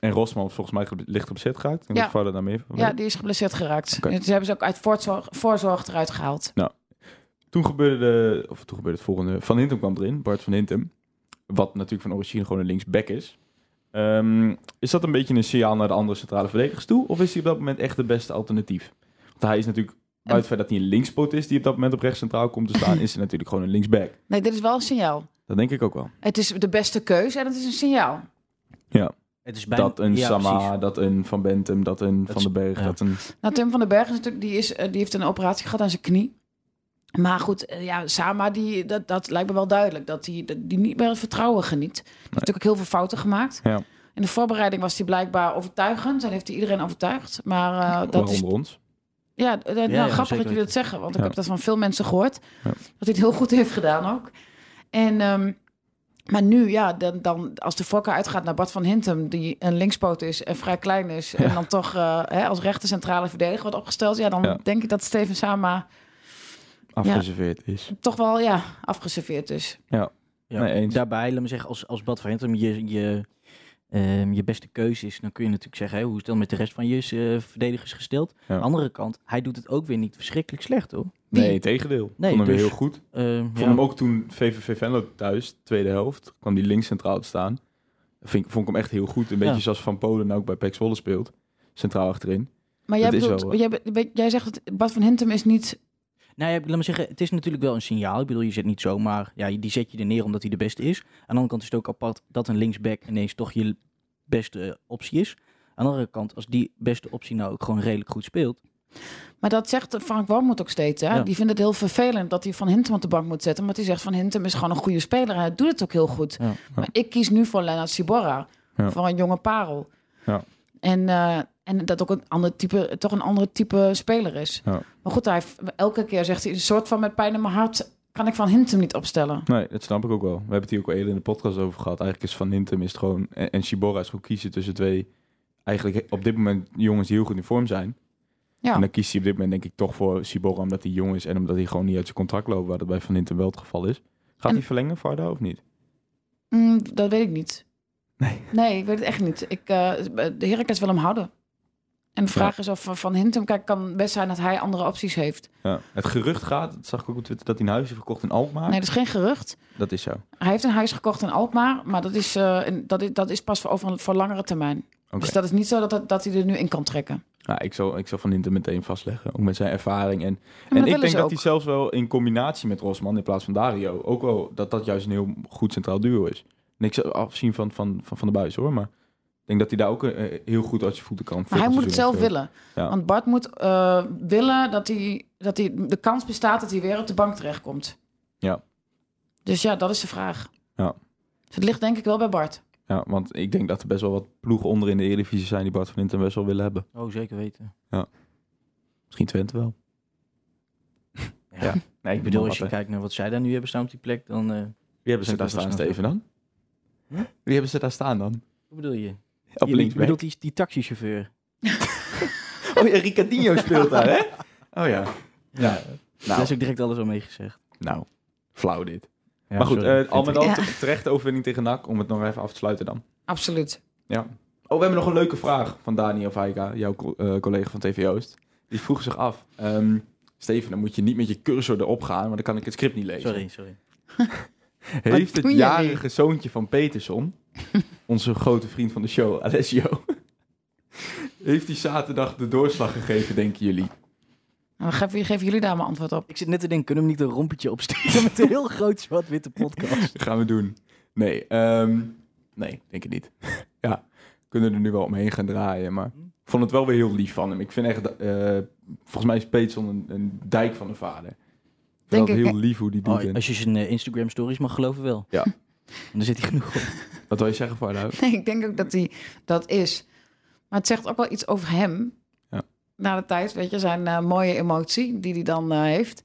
En Rosman volgens mij ge- licht op zet geraakt. En Ja. Vader daar meer Ja, die is geblesseerd geraakt. En Ze hebben ze ook uit voorzorg, voorzorg eruit gehaald. Toen gebeurde, de, of toen gebeurde het volgende. Van Hintem kwam erin, Bart van Hintem. Wat natuurlijk van origine gewoon een linksback is. Ehm, is dat een beetje een signaal naar de andere centrale verdedigers toe? Of is hij op dat moment echt de beste alternatief? Want hij is natuurlijk, buiten het feit dat hij een linkspoot is die op dat moment op rechts centraal komt te staan, is hij natuurlijk gewoon een linksback. Nee, dit is wel een signaal. Dat denk ik ook wel. Het is de beste keuze en het is een signaal. Ja, Het is bijna, dat een ja, Sama, precies. dat een Van Bentum, dat een Dat Van den Berg, ja. dat een... Nou, Tim van den Berg is natuurlijk, die, is, eh, die heeft een operatie gehad aan zijn knie. Maar goed, eh, ja, Sama, die, dat, dat lijkt me wel duidelijk. Dat hij dat die niet meer het vertrouwen geniet. Hij heeft natuurlijk ook heel veel fouten gemaakt. Ja. In de voorbereiding was hij blijkhij overtuigend. En heeft hij iedereen overtuigd. Maar eh, dat is... Ons. Ja, nou, ja, grappig dat jullie dat zeggen. Want ik heb dat van veel mensen gehoord. Ja. Dat hij het heel goed heeft gedaan ook. En... ehm, maar nu, ja, dan, dan als de voorkeur uitgaat naar Bart van Hintem, die een linkspoot is en vrij klein is, en dan toch eh, hè, als rechter centrale verdediger wordt opgesteld, ja, dan Ja. denk ik dat Steven Sama Afgeserveerd is. toch wel ja, afgeserveerd is. Ja. Nee, eens. Daarbij, laat me zeggen, als, als Bad van Hintem je, je, ehm, je beste keuze is, dan kun je natuurlijk zeggen, hoe is het dan met de rest van je eh, verdedigers gesteld? Ja. Aan de andere kant, hij doet het ook weer niet verschrikkelijk slecht, hoor. Wie? Nee, tegendeel. Nee, vond hem dus- heel goed. Ehm, vond ja. hem ook toen VVV Venlo thuis, tweede helft, kwam die links centraal te staan. Vind, vond ik hem echt heel goed. Een beetje Ja. zoals Van Polen ook bij PEC Zwolle speelt. Centraal achterin. Maar jij, bedoelt, wel, eh, jij, jij zegt dat Bart van Hintem is niet... Nou ja, laat me zeggen, het is natuurlijk wel een signaal. Ik bedoel, je zet niet zomaar, ja, die zet je er neer omdat hij de beste is. Aan de andere kant is het ook apart dat een linksback ineens toch je beste optie is. Aan de andere kant, als die beste optie nou ook gewoon redelijk goed speelt. Maar dat zegt Frank Wormoed ook steeds. Hè? Ja. Die vindt het heel vervelend dat hij Van Hintem op de bank moet zetten. Want hij zegt Van Hintem is gewoon een goede speler. En hij doet het ook heel goed. Ja. Maar ik kies nu voor Lennart Sibora. Ja. Voor een jonge parel. Ja. En, eh, en dat ook een ander type, toch een andere type speler is. Ja. Maar goed, hij heeft, elke keer zegt hij een soort van met pijn in mijn hart... kan ik Van Hintem niet opstellen. Nee, dat snap ik ook wel. We hebben het hier ook al eerder in de podcast over gehad. Eigenlijk is Van Hintem is het gewoon... En, en Shibora is gewoon kiezen tussen twee... Eigenlijk op dit moment jongens die heel goed in vorm zijn. Ja. En dan kiest hij op dit moment denk ik toch voor Shibora omdat hij jong is... en omdat hij gewoon niet uit zijn contract loopt... waar dat bij Van Hintem wel het geval is. Gaat En- hij verlengen, Varda, of niet? Mm, dat weet ik niet. Nee. Nee, ik weet het echt niet. Ik, eh, de Heracles wil hem houden. En de vraag is of Van Hintem... Kijk, kan best zijn dat hij andere opties heeft. Ja. Het gerucht gaat, dat zag ik ook op Twitter... dat hij een huis heeft gekocht in Alkmaar. Nee, dat is geen gerucht. Dat is zo. Hij heeft een huis gekocht in Alkmaar, maar dat is, een- dat is, dat is pas voor, over voor langere termijn. Dus dat is niet zo dat, dat, dat hij er nu in kan trekken. Ja, ik, zal, ik zal Van Hintem meteen vastleggen. Ook met zijn ervaring. En, en ik denk dat ook. hij zelfs wel in combinatie met Rosman... in plaats van Dario... ook wel dat dat juist een heel goed centraal duo is. Niks afzien van Van, van, van de Buis hoor, maar... Ik denk dat hij daar ook eh, heel goed uit zijn voeten kan. Maar hij moet het zelf willen. Ja. Want Bart moet eh, willen dat hij, dat hij de kans bestaat dat hij weer op de bank terechtkomt. Ja. Dus ja, dat is de vraag. Ja. Dus het ligt denk ik wel bij Bart. Ja, want ik denk dat er best wel wat ploegen onder in de Eredivisie zijn... die Bart van Hintem best wel willen hebben. Oh, zeker weten. Misschien Twente wel. Ja. Nee, Ik bedoel, als je kijkt naar wat zij daar nu hebben staan op die plek, dan... eh, Wie hebben ze daar staan. Steven, dan? Wie hebben ze daar staan dan? hoe bedoel je? Op je, links. je bedoelt die, die taxichauffeur. Oh ja, Ricardinho speelt daar, hè? Oh ja. Ja. Daar is ook direct alles al mee gezegd. Nou, flauw dit. Ja, maar goed, eh, al met al Ja. te- terechte overwinning tegen NAC, om het nog even af te sluiten dan. Absoluut. Ja. Oh, we hebben nog een leuke vraag van Daniel Vaika, jouw co- eh, collega van TV Oost. Die vroeg zich af, ehm, Steven, dan moet je niet met je cursor erop gaan, want dan kan ik het script niet lezen. Sorry, sorry. Heeft het jarige zoontje van Peterson, onze grote vriend van de show, Alessio, heeft hij zaterdag de doorslag gegeven, denken jullie? Nou, geven, geven jullie daar maar antwoord op. Ik zit net te denken, kunnen we niet een rompetje opsteken met een heel groot zwart-witte podcast? Dat gaan we doen. Nee, ehm, nee, denk ik niet. ja, we kunnen er nu wel omheen gaan draaien. Maar ik vond het wel weer heel lief van hem. Ik vind echt, eh, volgens mij is Peetson een, een dijk van een vader. Ik vind Denk het ik, heel lief hoe die doet. Oh, als je zijn eh, Instagram stories mag geloven wel. Ja. En daar zit hij genoeg op. Wat wil je zeggen, Vardo? Nee, ik denk ook dat hij dat is. Maar het zegt ook wel iets over hem. Ja. Na de tijd, weet je, zijn eh, mooie emotie die hij dan eh, heeft.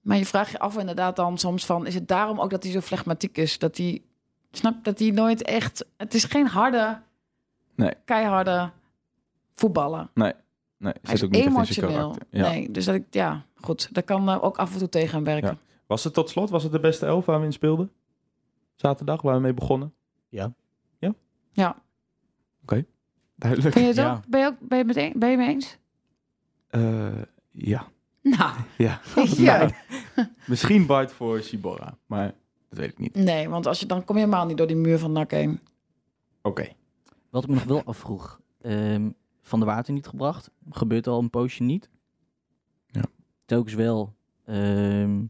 Maar je vraagt je af inderdaad dan soms van... is het daarom ook dat hij zo flegmatiek is? Dat hij, snap dat hij nooit echt... Het is geen harde, Nee. keiharde voetballer. Nee, nee Hij zit is ook niet emotioneel. karakter. Ja. Nee, dus dat ik, ja, goed. Dat kan eh, ook af en toe tegen hem werken. Ja. Was het tot slot, was het de beste elf waar we in speelden? Zaterdag, waar we mee begonnen? Ja. Ja? Ja. Oké, duidelijk. Vind je het Ja. ook? Ben je, ook, ben je, het een- ben je mee eens? Eh, ja. Nou, Ja. ja. Nou, misschien Bart voor Shibora, maar dat weet ik niet. Nee, want als je, dan kom je helemaal niet door die muur van NAC heen. Oké. Wat ik me nog wel afvroeg. ehm, van de Water niet gebracht. Gebeurt al een poosje niet. Ja. Telkens wel. ehm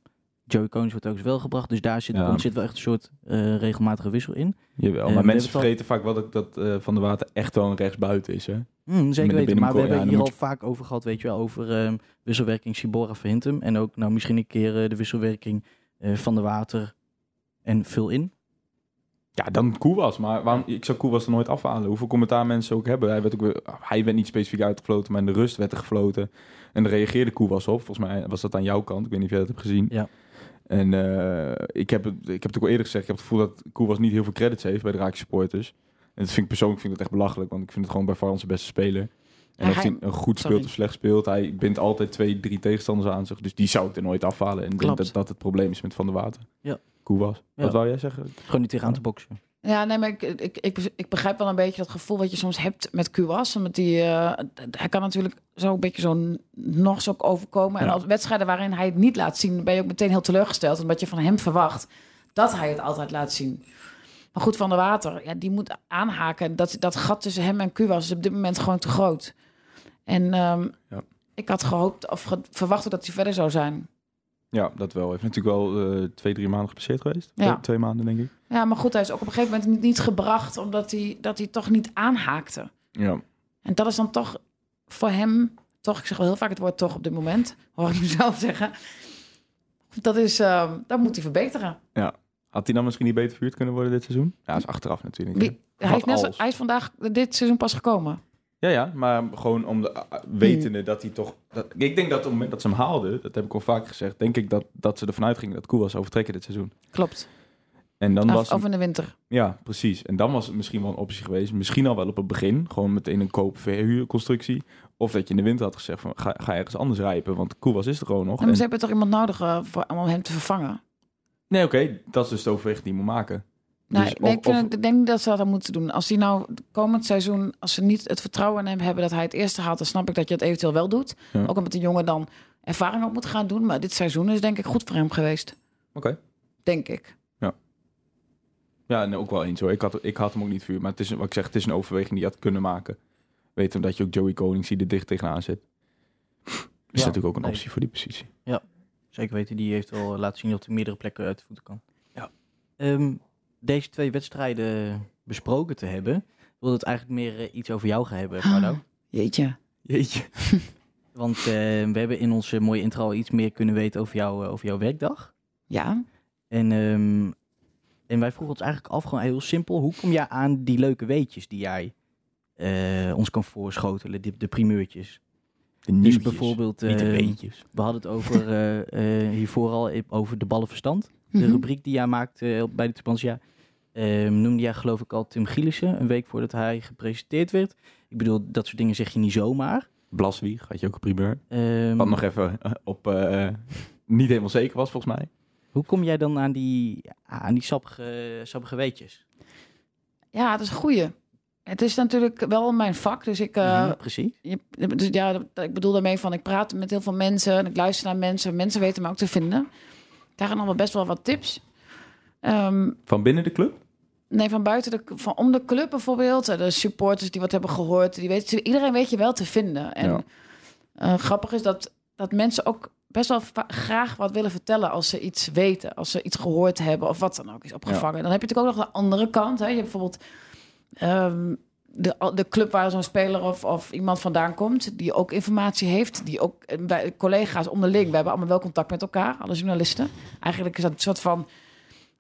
Joey Konings wordt telkens wel gebracht. Dus daar zit, Ja. komt, zit wel echt een soort eh, regelmatige wissel in. Jawel, Eh, maar mensen al- vergeten vaak wel dat, dat eh, Van de Water echt wel een rechtsbuiten is, hè? Met zeker weten. Maar we hebben hier al vaak over gehad, weet je wel. Over ehm, wisselwerking Sibora Verhintem. En ook nou misschien een keer de wisselwerking van de Water en vul in. Ja, dan Koewas. Maar waarom, ik zou Koewas er nooit afhalen. Hoeveel commentaar mensen ook hebben. Hij werd, ook weer, hij werd niet specifiek uitgefloten, maar in de rust werd er gefloten. En daar reageerde Koewas op. Volgens mij was dat aan jouw kant. Ik weet niet of jij dat hebt gezien. Ja. En eh, ik, heb het, ik heb het ook al eerder gezegd. Ik heb het gevoel dat Koewas niet heel veel credits heeft bij de Raakse supporters. En dat vind ik persoonlijk vind ik dat echt belachelijk. Want ik vind het gewoon bij far onze beste speler. En Ja, of hij- hij een goed sorry. speelt of slecht speelt. Hij bindt altijd twee, drie tegenstanders aan zich. Dus die zou ik er nooit afhalen. En ik denk dat dat het probleem is met Van der Water. Ja. Koewas. Ja. Wat wou jij zeggen? Gewoon niet tegenaan te boksen. Ja, nee, maar ik, ik, ik, ik begrijp wel een beetje dat gevoel wat je soms hebt met Kuwas. Omdat die, eh, hij kan natuurlijk zo een beetje zo nog zo overkomen. En als wedstrijden waarin hij het niet laat zien, ben je ook meteen heel teleurgesteld. Omdat je van hem verwacht dat hij het altijd laat zien. Maar goed, Van der Water, ja, die moet aanhaken. Dat, dat gat tussen hem en Kuwas is op dit moment gewoon te groot. En ehm, Ja. ik had gehoopt of verwacht dat hij verder zou zijn. Ja, dat wel. Hij heeft natuurlijk wel eh, twee, drie maanden gepasseerd geweest. Ja. Twee, maanden, denk ik. Ja, maar goed, hij is ook op een gegeven moment niet, niet gebracht, omdat hij, dat hij toch niet aanhaakte. Ja. En dat is dan toch voor hem, toch, ik zeg wel heel vaak het woord toch op dit moment, hoor ik mezelf zeggen. Dat is, eh, dat moet hij verbeteren. Had hij dan misschien niet beter verhuurd kunnen worden dit seizoen? Ja, is achteraf natuurlijk. Wie, hij, is net, hij is vandaag dit seizoen pas gekomen. Ja, ja, maar gewoon om de uh, wetende dat hij toch... Dat, ik denk dat op het moment dat ze hem haalden, dat heb ik al vaak gezegd, denk ik dat, dat ze ervan uitgingen dat Koewas zou vertrekken dit seizoen. Klopt. En dan was Of, in de winter. Ja, precies. En dan was het misschien wel een optie geweest. Misschien al wel op het begin. Gewoon meteen een koop-verhuurconstructie. Of dat je in de winter had gezegd van ga, ga ergens anders rijpen. Want Koewas is er gewoon nog. En- ze hebben toch iemand nodig eh, voor, om hem te vervangen? Nee, oké. dat is dus de overweging die je moet maken. Nee, Dus nee of- ik, vind, of- het- ik denk niet dat ze dat dan moeten doen. Als hij nou komend seizoen, als ze niet het vertrouwen in hem hebben dat hij het eerste haalt, dan snap ik dat je het eventueel wel doet. Ja. Ook omdat de jongen dan ervaring op moet gaan doen. Maar dit seizoen is denk ik goed voor hem geweest. Oké. Denk ik. Ja, nee, ook wel eens hoor. Ik had, ik had hem ook niet vuur. Maar het is, een- wat ik zeg, het is een overweging die je had kunnen maken. Weten dat je ook Joey Konings die er dicht tegenaan zit. Is Ja, natuurlijk ook een nee. optie voor die positie. Zeker weten, die heeft wel laten zien dat hij meerdere plekken uit de voeten kan. Ja. Ehm, deze twee wedstrijden besproken te hebben, wil het eigenlijk meer eh, iets over jou gaan hebben, Carlo. Jeetje. Jeetje. Want eh, we hebben in onze mooie intro al iets meer kunnen weten over, jou, eh, over jouw werkdag. Ja. En, ehm, en wij vroegen ons eigenlijk af, gewoon heel simpel, hoe kom jij aan die leuke weetjes die jij eh, ons kan voorschotelen, de, de primeurtjes? De Dus nieuwtjes, bijvoorbeeld, Niet de ehm, weetjes. we hadden het over, eh, eh, hiervoor al over de ballenverstand. De Mhm. rubriek die jij maakte op- bij de Tubantia. Ehm noemde jij geloof ik al Tim Gielissen, een week voordat hij gepresenteerd werd. Ik bedoel, dat soort dingen zeg je niet zomaar. Blaswieg had je ook een primeur. Ehm, Wat nog even eh, op... eh, niet helemaal zeker was volgens mij. Hoe kom jij dan aan die, aan die sappige, sappige weetjes? Ja, dat is een goeie. Het is natuurlijk wel mijn vak, dus ik... eh, Mhm, precies. je, dus ja, ik bedoel daarmee van, ik praat met heel veel mensen en ik luister naar mensen. Mensen weten me ook te vinden. Ik krijg dan wel best wel wat tips. Ehm, Van binnen de club? Nee, van buiten de, van om de club bijvoorbeeld. eh, De supporters die wat hebben gehoord. Die weten, iedereen weet je wel te vinden. En Ja. eh, grappig is dat dat mensen ook best wel graag wat willen vertellen als ze iets weten, als ze iets gehoord hebben of wat dan ook is opgevangen. Dan heb je natuurlijk ook nog de andere kant. Hè. Je hebt bijvoorbeeld ehm, de, de club waar zo'n speler of, of iemand vandaan komt, die ook informatie heeft, die ook eh, wij, collega's onderling, we hebben allemaal wel contact met elkaar, alle journalisten. Eigenlijk is dat een soort van,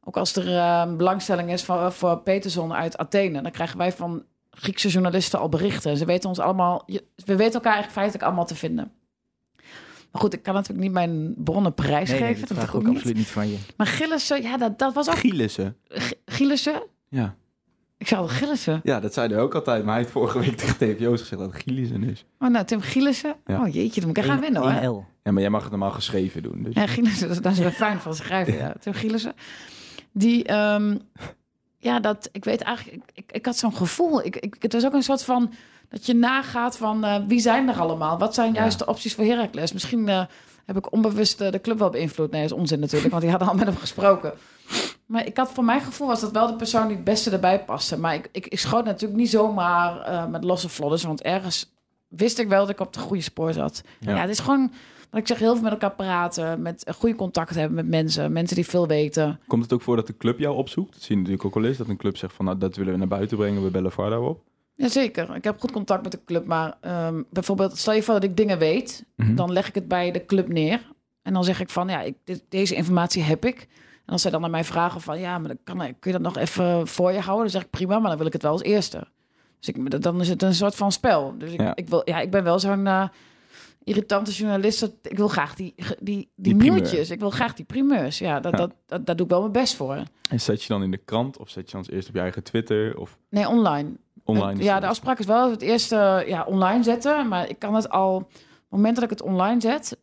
ook als er eh, belangstelling is voor, voor Peterson uit Athene, dan krijgen wij van Griekse journalisten al berichten. Ze weten ons allemaal, we weten elkaar eigenlijk feitelijk allemaal te vinden. Maar goed, ik kan natuurlijk niet mijn bronnen Nee, prijsgeven. nee, dat dat vraag ik ook niet. absoluut niet van je. Maar Gillissen, ja, dat, dat was ook... Gielissen. G- Gielissen? Ja. Ik zou wel Gillissen. ja, dat zei hij ook altijd. Maar hij heeft vorige week tegen TVO's gezegd dat het Gielissen is. Oh, nou, Tim Gielissen. Ja. Oh jeetje, dan moet ik gaan winnen hoor. 1 L. Ja, maar jij mag het normaal geschreven doen. Dus. Ja, Gielissen, dat, dat is wel fijn van schrijven. Ja. Tim Gielissen. Die, ehm, ja, dat, ik weet eigenlijk, ik, ik, ik had zo'n gevoel. Ik, ik, het was ook een soort van, dat je nagaat van eh, wie zijn er allemaal? Wat zijn juist de opties voor Heracles? Misschien eh, heb ik onbewust eh, de club wel beïnvloed. Nee, dat is onzin natuurlijk, want die hadden al met hem gesproken. Maar ik had voor mijn gevoel was dat wel de persoon die het beste erbij paste. Maar ik, ik, ik schoot natuurlijk niet zomaar met losse vlodders, want ergens wist ik wel dat ik op de goede spoor zat. Ja. Ja, het is gewoon, wat ik zeg, heel veel met elkaar praten, met goede contact hebben met mensen, mensen die veel weten. Komt het ook voor dat de club jou opzoekt? Dat zie je natuurlijk ook wel eens. Dat een club zegt van, nou, dat willen we naar buiten brengen. We bellen Vardo op. Jazeker, ik heb goed contact met de club, maar ehm, bijvoorbeeld, stel je voor dat ik dingen weet, Mhm. dan leg ik het bij de club neer. En dan zeg ik van, ja, ik, dit- deze informatie heb ik. En als zij dan naar mij vragen van, ja, maar dan kan, kun je dat nog even voor je houden? Dan zeg ik, prima, maar dan wil ik het wel als eerste. Dus ik, dan is het een soort van spel. Dus ik, Ja. ik, wil, ja, ik ben wel zo'n eh, irritante journalist. Dat, ik wil graag die, die, die, Die nieuwtjes. Ik wil graag die primeurs. Ja, dat, Ja. Dat, dat, daar doe ik wel mijn best voor. En zet je dan in de krant of zet je dan als eerst op je eigen Twitter of Nee, online. online? Het- ja, de afspraak is wel het eerste ja, online zetten. Maar ik kan het al... Op het moment dat ik het online zet...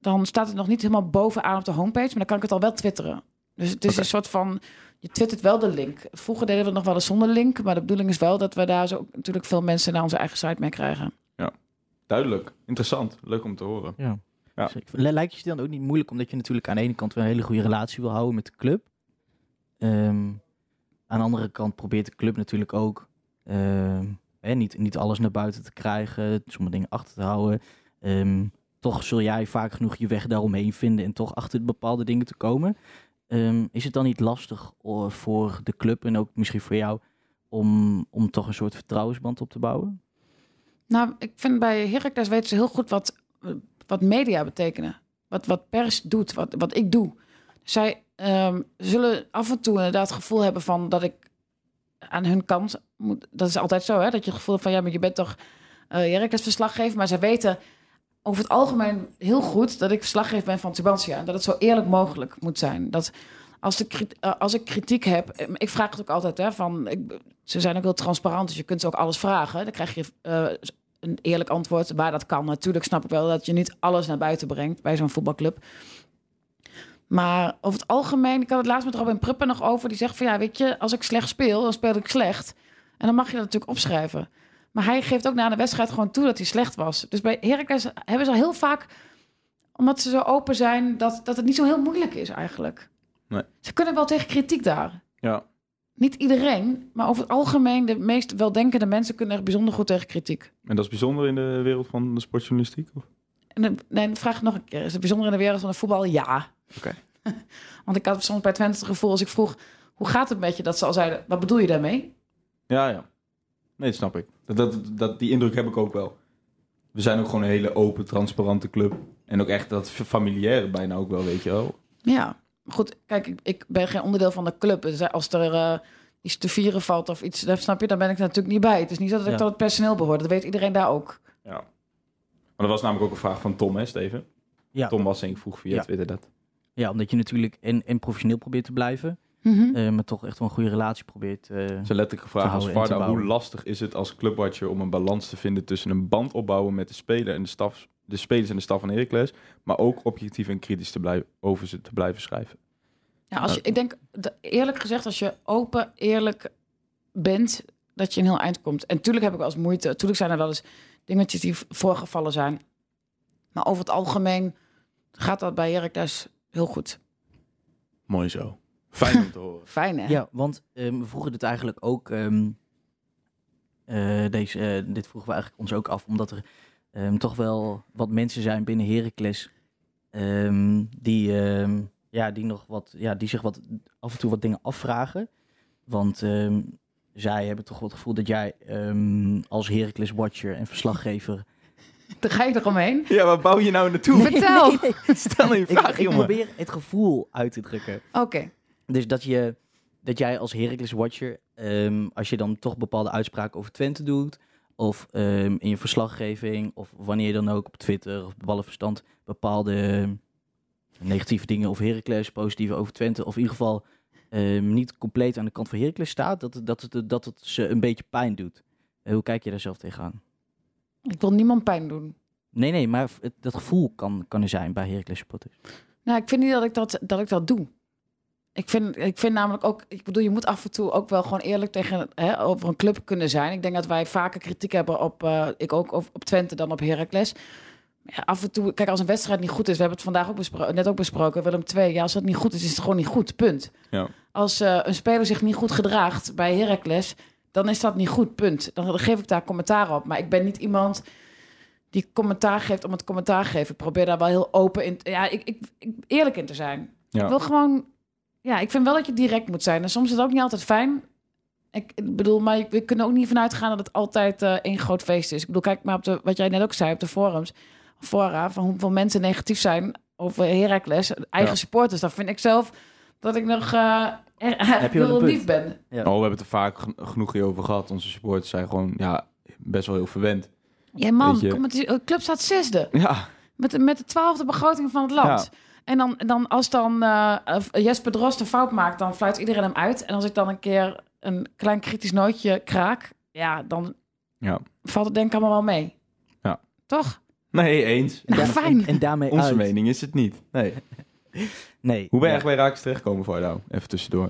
dan staat het nog niet helemaal bovenaan op de homepage. Maar dan kan ik het al wel twitteren. Dus het is een soort van... Je twittert wel de link. Vroeger deden we het nog wel eens zonder link. Maar de bedoeling is wel dat we daar zo natuurlijk veel mensen naar onze eigen site mee krijgen. Duidelijk. Interessant. Leuk om te horen. Ja. Ja. Le- Lijkt je het dan ook niet moeilijk, omdat je natuurlijk aan de ene kant wel een hele goede relatie wil houden met de club. Ehm, aan de andere kant probeert de club natuurlijk ook ehm, hè, niet, niet alles naar buiten te krijgen, sommige dingen achter te houden. Ehm, toch zul jij vaak genoeg je weg daaromheen vinden en toch achter bepaalde dingen te komen. Is het dan niet lastig voor de club en ook misschien voor jou om, om toch een soort vertrouwensband op te bouwen? Nou, ik vind bij Heracles weten ze heel goed wat, wat media betekenen. Wat, wat pers doet, wat, wat ik doe. Zij ehm, zullen af en toe inderdaad het gevoel hebben van dat ik aan hun kant moet. Dat is altijd zo, hè? Dat je het gevoel hebt van ja, maar je bent toch eh Heracles verslaggever. Maar zij weten over het algemeen heel goed dat ik verslaggever ben van Tubantia. En dat het zo eerlijk mogelijk moet zijn. Dat als, de, eh, als ik kritiek heb, eh, ik vraag het ook altijd, hè, van, ik, ze zijn ook heel transparant, dus je kunt ze ook alles vragen. Dan krijg je eh, een eerlijk antwoord waar dat kan. Natuurlijk snap ik wel dat je niet alles naar buiten brengt bij zo'n voetbalclub. Maar over het algemeen, ik had het laatst met Robin Pruppen nog over. Die zegt van ja, weet je, als ik slecht speel, dan speel ik slecht. En dan mag je dat natuurlijk opschrijven. Maar hij geeft ook na de wedstrijd gewoon toe dat hij slecht was. Dus bij Heracles hebben ze al heel vaak, omdat ze zo open zijn, dat, dat het niet zo heel moeilijk is eigenlijk. Nee. Ze kunnen wel tegen kritiek daar. Ja. Niet iedereen, maar over het algemeen, de meest weldenkende mensen kunnen echt bijzonder goed tegen kritiek. En dat is bijzonder in de wereld van de sportjournalistiek? Of? En dan, nee, vraag nog een keer. Is het bijzonder in de wereld van het voetbal? Ja. Oké. Want ik had soms bij Twente het gevoel als ik vroeg... hoe gaat het met je? Dat ze al zeiden, wat bedoel je daarmee? Ja, ja. Nee, dat snap ik. Dat, dat, dat, die indruk heb ik ook wel. We zijn ook gewoon een hele open, transparante club. En ook echt dat familiaire bijna ook wel, weet je wel. Ja. Goed, kijk, ik, ik ben geen onderdeel van de club. Dus als er eh, iets te vieren valt of iets, dat snap je, dan ben ik natuurlijk niet bij. Het is niet dat ik Ja. tot het personeel behoor. Dat weet iedereen daar ook. Ja. Maar dat was namelijk ook een vraag van Tom, hè, Steven? Ja. Tom Wassink vroeg via Ja. Twitter dat. Ja, omdat je natuurlijk en, en professioneel probeert te blijven, Mhm. eh, maar toch echt wel een goede relatie probeert. eh, Zijn letterlijke vraag Te als Varda, hoe lastig is het als clubwatcher om een balans te vinden tussen een band opbouwen met de speler en de staf, de spelers en de staf van Heracles, maar ook objectief en kritisch te blijven, over ze te blijven schrijven? Ja, als je, ik denk, eerlijk gezegd, als je open, eerlijk bent, dat je een heel eind komt. En natuurlijk heb ik wel eens moeite. Natuurlijk zijn er wel eens dingetjes die voorgevallen zijn. Maar over het algemeen gaat dat bij Heracles heel goed. Mooi zo. Fijn om te horen. Fijn, hè? Ja, want ehm, we vroegen dit eigenlijk ook. ehm, eh, deze, eh, dit vroegen we eigenlijk ons ook af, omdat er ehm, toch wel wat mensen zijn binnen Heracles ehm, die, ehm, ja, die, nog wat, ja, die zich wat, af en toe wat dingen afvragen. Want ehm, zij hebben toch wel het gevoel dat jij ehm, als Heracles-watcher en verslaggever... Daar ga je er omheen. Ja, waar bouw je nou naartoe? Vertel. Stel Ik, vraag, ik jongen. probeer het gevoel uit te drukken. Oké. Dus dat, je, dat jij als Heracles-watcher, ehm, als je dan toch bepaalde uitspraken over Twente doet, of ehm, in je verslaggeving, of wanneer je dan ook op Twitter of ballenverstand bepaalde negatieve dingen over Heracles, positieve over Twente, of in ieder geval ehm, niet compleet aan de kant van Heracles staat, dat, het- dat, het, dat het ze een beetje pijn doet. Eh, hoe kijk je daar zelf tegenaan? Ik wil niemand pijn doen. Nee, nee, maar het, dat gevoel kan, kan er zijn bij Heracles supporters. Nou, ik vind niet dat ik dat, dat, ik dat doe. Ik vind, ik vind namelijk ook, ik bedoel, je moet af en toe ook wel gewoon eerlijk tegen hè, over een club kunnen zijn. Ik denk dat wij vaker kritiek hebben op, eh, ik ook op, op Twente dan op Heracles. Ja, af en toe, kijk, als een wedstrijd niet goed is, we hebben het vandaag ook net ook besproken, Willem II, ja, als dat niet goed is, is het gewoon niet goed, punt. Ja. Als eh, een speler zich niet goed gedraagt bij Heracles, dan is dat niet goed, punt. Dan geef ik daar commentaar op. Maar ik ben niet iemand die commentaar geeft om het commentaar te geven. Ik probeer daar wel heel open in, ja, ik, ik, ik, eerlijk in te zijn. Ja. Ik wil gewoon, ja, ik vind wel dat je direct moet zijn. En soms is het ook niet altijd fijn. Ik, ik bedoel, maar we kunnen ook niet vanuit gaan dat het altijd eh één groot feest is. Ik bedoel, kijk maar op de, wat jij net ook zei op de forums, fora, van hoeveel mensen negatief zijn over Heracles, eigen Ja. supporters. Dan vind ik zelf dat ik nog eh Heb je heel een punt. lief ben. Ja. Oh, we hebben het er vaak gen- genoeg hier over gehad. Onze supporters zijn gewoon ja, best wel heel verwend. Ja, man, kom, het de club staat zesde. Ja, Met, de- met de twaalfde begroting van het land. En dan, dan als dan eh, eh, Jesper Drost een fout maakt, dan fluit iedereen hem uit. En als ik dan een keer een klein kritisch nootje kraak, ja, dan Ja. valt het denk ik allemaal wel mee. Ja. Toch? Nee, eens. Nou, En- fijn. En, en daarmee Onze uit. mening is het niet. Nee. Nee. Hoe ben je Ja. echt bij Raakles terechtgekomen voor jou? Even tussendoor.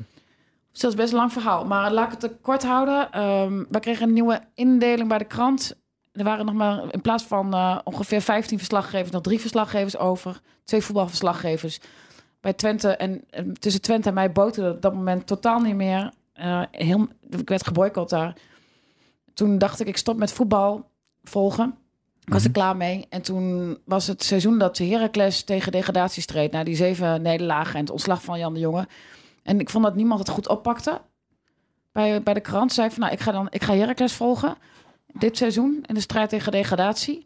Dus dat is best een lang verhaal. Maar laat ik het te kort houden. Ehm we kregen een nieuwe indeling bij de krant. Er waren nog maar in plaats van eh, ongeveer 15 verslaggevers, nog drie verslaggevers over. Twee voetbalverslaggevers. Bij Twente en eh, tussen Twente en mij boterde op dat moment totaal niet meer. Eh, heel, ik werd geboycott daar. Toen dacht ik, ik stop met voetbal volgen. Ik was er klaar mee. En toen was het seizoen dat Heracles tegen degradatie streed. Na die zeven nederlagen en het ontslag van Jan de Jonge. En ik vond dat niemand het goed oppakte. Bij, bij de krant zei ik van, nou, ik ga dan, ik ga Heracles volgen. Dit seizoen in de strijd tegen degradatie.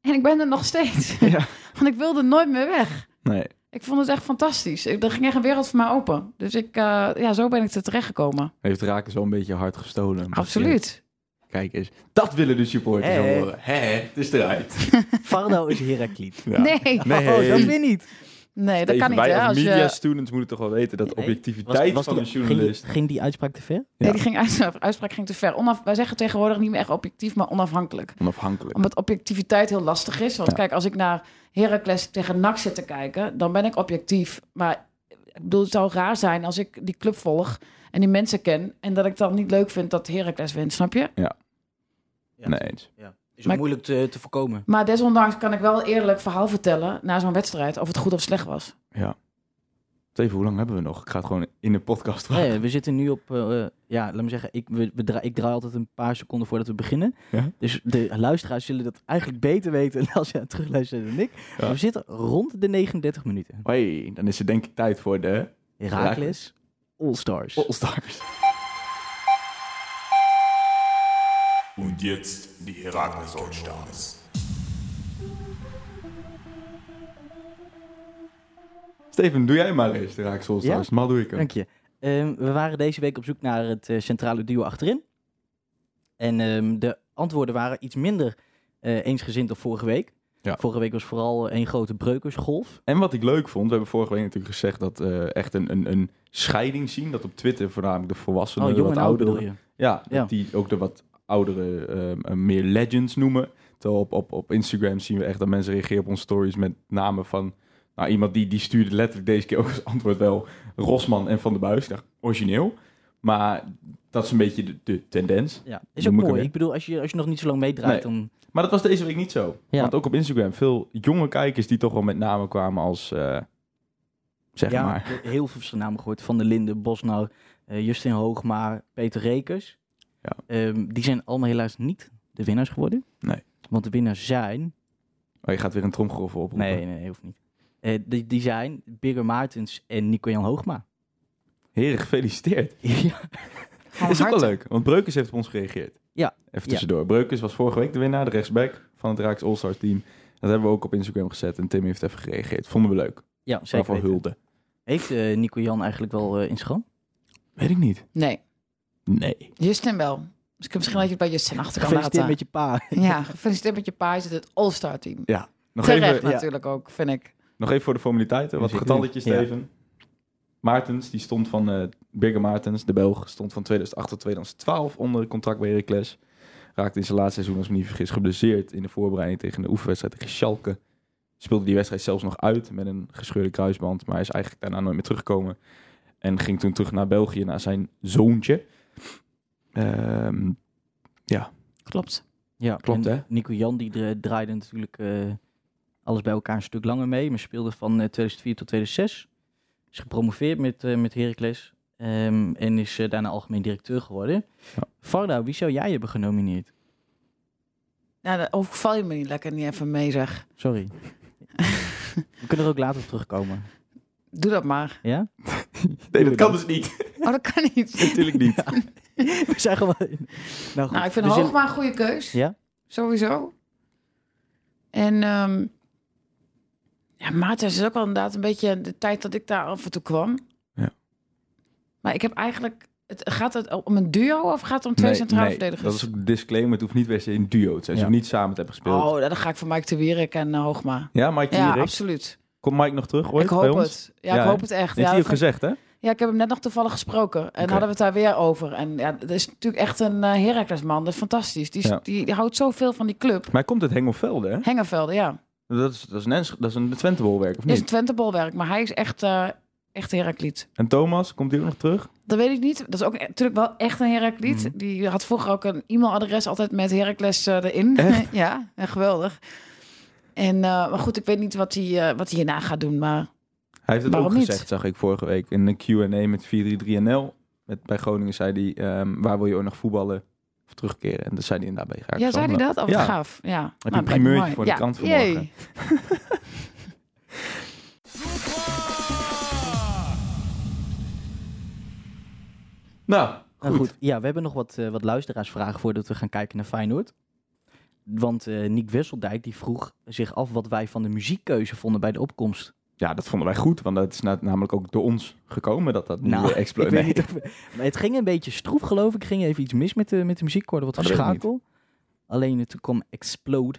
En ik ben er nog steeds. Ja. Want ik wilde nooit meer weg. Nee. Ik vond het echt fantastisch. Ik- Er ging echt een wereld voor mij open. Dus ik, eh, ja, zo ben ik er terechtgekomen. Heeft Raakles wel een beetje hard gestolen. Absoluut. Kijk eens. Dat willen de supporters Hé. horen. Hè, het is eruit. Fardo is Herakliet. Ja. Nee. Nee. Oh, dat weer niet. Nee, dat kan niet. wij Hè, als als media je, students moeten toch wel weten dat Nee, objectiviteit Was- was van een journalist... Ging, ging die uitspraak te ver? nee, Ja. die ging uit, uitspraak ging te ver. Onaf, wij zeggen tegenwoordig niet meer echt objectief, maar onafhankelijk. Onafhankelijk. Omdat objectiviteit heel lastig is. Want Ja. kijk, als ik naar Heracles tegen NAC zit te kijken, dan ben ik objectief. Maar ik bedoel, het zou raar zijn als ik die club volg en die mensen ken. En dat ik dan niet leuk vind dat Heracles wint, snap je? Ja. Nee, eens. Ja. Is Maar- moeilijk te, te voorkomen. Maar desondanks kan ik wel een eerlijk verhaal vertellen na zo'n wedstrijd of het goed of slecht was. Ja. Even, hoe lang hebben we nog? Ik ga het gewoon in de podcast Ja, vragen. ja, we zitten nu op, eh, eh, ja, laat me zeggen, ik, we, we draai, ik draai altijd een paar seconden voordat we beginnen. Ja? Dus de luisteraars zullen dat eigenlijk beter weten als je het terugluistert dan ik. Ja. We zitten rond de 39 minuten. Hoi, dan is het denk ik tijd voor de Herakles All Stars. All-Stars. Und jetzt die Herakles Allstars. Steven, doe jij maar eens de Raakles All-Stars. Maar doe ik hem. Dank je. Ehm, we waren deze week op zoek naar het eh, centrale duo achterin. En ehm, de antwoorden waren iets minder eh, eensgezind dan vorige week. Ja. Vorige week was vooral één grote breukersgolf. En wat ik leuk vond, we hebben vorige week natuurlijk gezegd dat eh echt een, een, een scheiding zien. Dat op Twitter voornamelijk de volwassenen, Oh, de wat ouderen? Ja, Ja. dat die ook de wat oudere ehm, eh, meer legends noemen. Terwijl op, op, op Instagram zien we echt dat mensen reageren op onze stories met namen van... Nou, iemand die, die stuurde letterlijk deze keer ook als antwoord wel Rosman en Van der Buis. Ik dacht, origineel. Maar dat is een beetje de, de tendens. Ja, is ook mooi. Ik bedoel, als je, als je nog niet zo lang meedraait, dan... Maar dat was deze week niet zo. Ja. Want ook op Instagram veel jonge kijkers die toch wel met namen kwamen als... eh, zeg ja, maar. heel veel verschillende namen gehoord. Van der Linden, Bosnau, eh, Justin Hoogmaar, Peter Rekers. Ja. Ehm, die zijn allemaal helaas niet de winnaars geworden. Nee. Want de winnaars zijn Oh, je gaat weer een tromgeroffel oproepen. Nee, nee, hoeft niet. Eh, die, die zijn Bigger Martens en Nico-Jan Hoogma. Heren, gefeliciteerd. ja. Van is ook wel leuk, want Breukers heeft op ons gereageerd. Ja. Even Ja. tussendoor. Breukers was vorige week de winnaar, de rechtsback van het Raaks All-Stars team. Dat hebben we ook op Instagram gezet en Tim heeft even gereageerd. Vonden we leuk. Ja, zeker Waarvoor hulde. Heeft eh, Nico-Jan eigenlijk wel eh in schoon? Weet ik niet. Nee, Nee. Justin wel. Dus ik heb misschien dat je het bij Justin achter kan Gefeliciteerd laten. met je pa. Ja, gefeliciteerd met je pa. Je zit het All-Star team. Nog Terecht even, ja. natuurlijk ook, vind ik. nog even voor de formaliteiten. Wat getalletjes, Ja. Steven. Maartens, die stond van... eh Bigger Maartens, de Belg, stond van 2008 tot 2012 onder contract bij Heracles. Raakte in zijn laatste seizoen, als ik me niet vergis, geblesseerd in de voorbereiding tegen de oefenwedstrijd tegen Schalke. Speelde die wedstrijd zelfs nog uit met een gescheurde kruisband, maar hij is eigenlijk daarna nooit meer teruggekomen. En ging toen terug naar België, naar zijn zoontje. Ehm, Klopt. Ja, Klopt, en hè? Nico-Jan die dra- draaide natuurlijk eh, alles bij elkaar een stuk langer mee. Maar speelde van eh, 2004 tot 2006. Is gepromoveerd met, eh met Heracles. ehm, en is eh, daarna algemeen directeur geworden. Ja. Varda, wie zou jij hebben genomineerd? Ja, daar overval je me niet lekker niet even mee, zeg. Sorry. We kunnen er ook later op terugkomen. Doe dat maar. Ja? nee, dat kan dus niet. Oh, dat kan niet. Natuurlijk niet. We zijn gewoon... Nou, goed. Nou, ik vind zijn- Hoogma een goede keus. Ja? Sowieso. En ehm ja, Maartens is ook wel inderdaad een beetje de tijd dat ik daar af en toe kwam. Ja. Maar ik heb eigenlijk... Het, gaat het om een duo of gaat het om twee centrale nee, verdedigers? dat is ook een disclaimer. Het hoeft niet per se een duo te zijn. Ze Ja. niet samen te hebben gespeeld. Oh, dan ga ik voor Mike de Wierik en eh, Hoogma. Ja, Mike Ja, Wierik. absoluut. Komt Mike nog terug ooit ik bij hoop ons? het. Ja, Ja, ik hoop het echt. Heeft ja, hij ook gezegd, hè? ja, ik heb hem net nog toevallig gesproken. En hadden we het daar weer over. En ja, dat is natuurlijk echt een uh, Heracles-man. Dat is fantastisch. Die, Ja. die, die houdt zoveel van die club. Maar hij komt uit Hengelvelde, hè? Hengevelde, ja. Dat is, dat is een, dat is een Twente-bolwerk, of Dit is een niet? Twente-bolwerk, maar hij is echt, eh echt Herakliet. En Thomas, komt hij ook nog terug? Dat weet ik niet. Dat is ook e- natuurlijk wel echt een Herakliet. Mhm. Die had vroeger ook een e-mailadres altijd met Heracles eh, erin. Ja, en geweldig. En, eh, maar goed, ik weet niet wat hij, wat hij hierna gaat doen. Maar Hij heeft het ook niet? gezegd, zag ik vorige week. In een Q&A met 433NL. Met, bij Groningen zei hij, ehm, waar wil je ook nog voetballen? Of terugkeren? En dat zei hij inderdaad bij Graag. ja, zei hij dat? Oh, Ja. gaaf. Ja. Heb je Nou, een primeurtje voor de ja. krant van Jee. morgen. Nou, Nou goed. goed, ja, we hebben nog wat, eh, wat luisteraarsvragen voordat we gaan kijken naar Feyenoord. Want eh Nick Wesseldijk die vroeg zich af wat wij van de muziekkeuze vonden bij de opkomst. Ja, dat vonden wij goed. Want dat is na- namelijk ook door ons gekomen dat dat nu Nou, ik niet of, maar het ging een beetje stroef geloof ik. ging even iets mis met de, met de muziek. Ik hoorde wat ik geschakel. Alleen toen kwam Explode.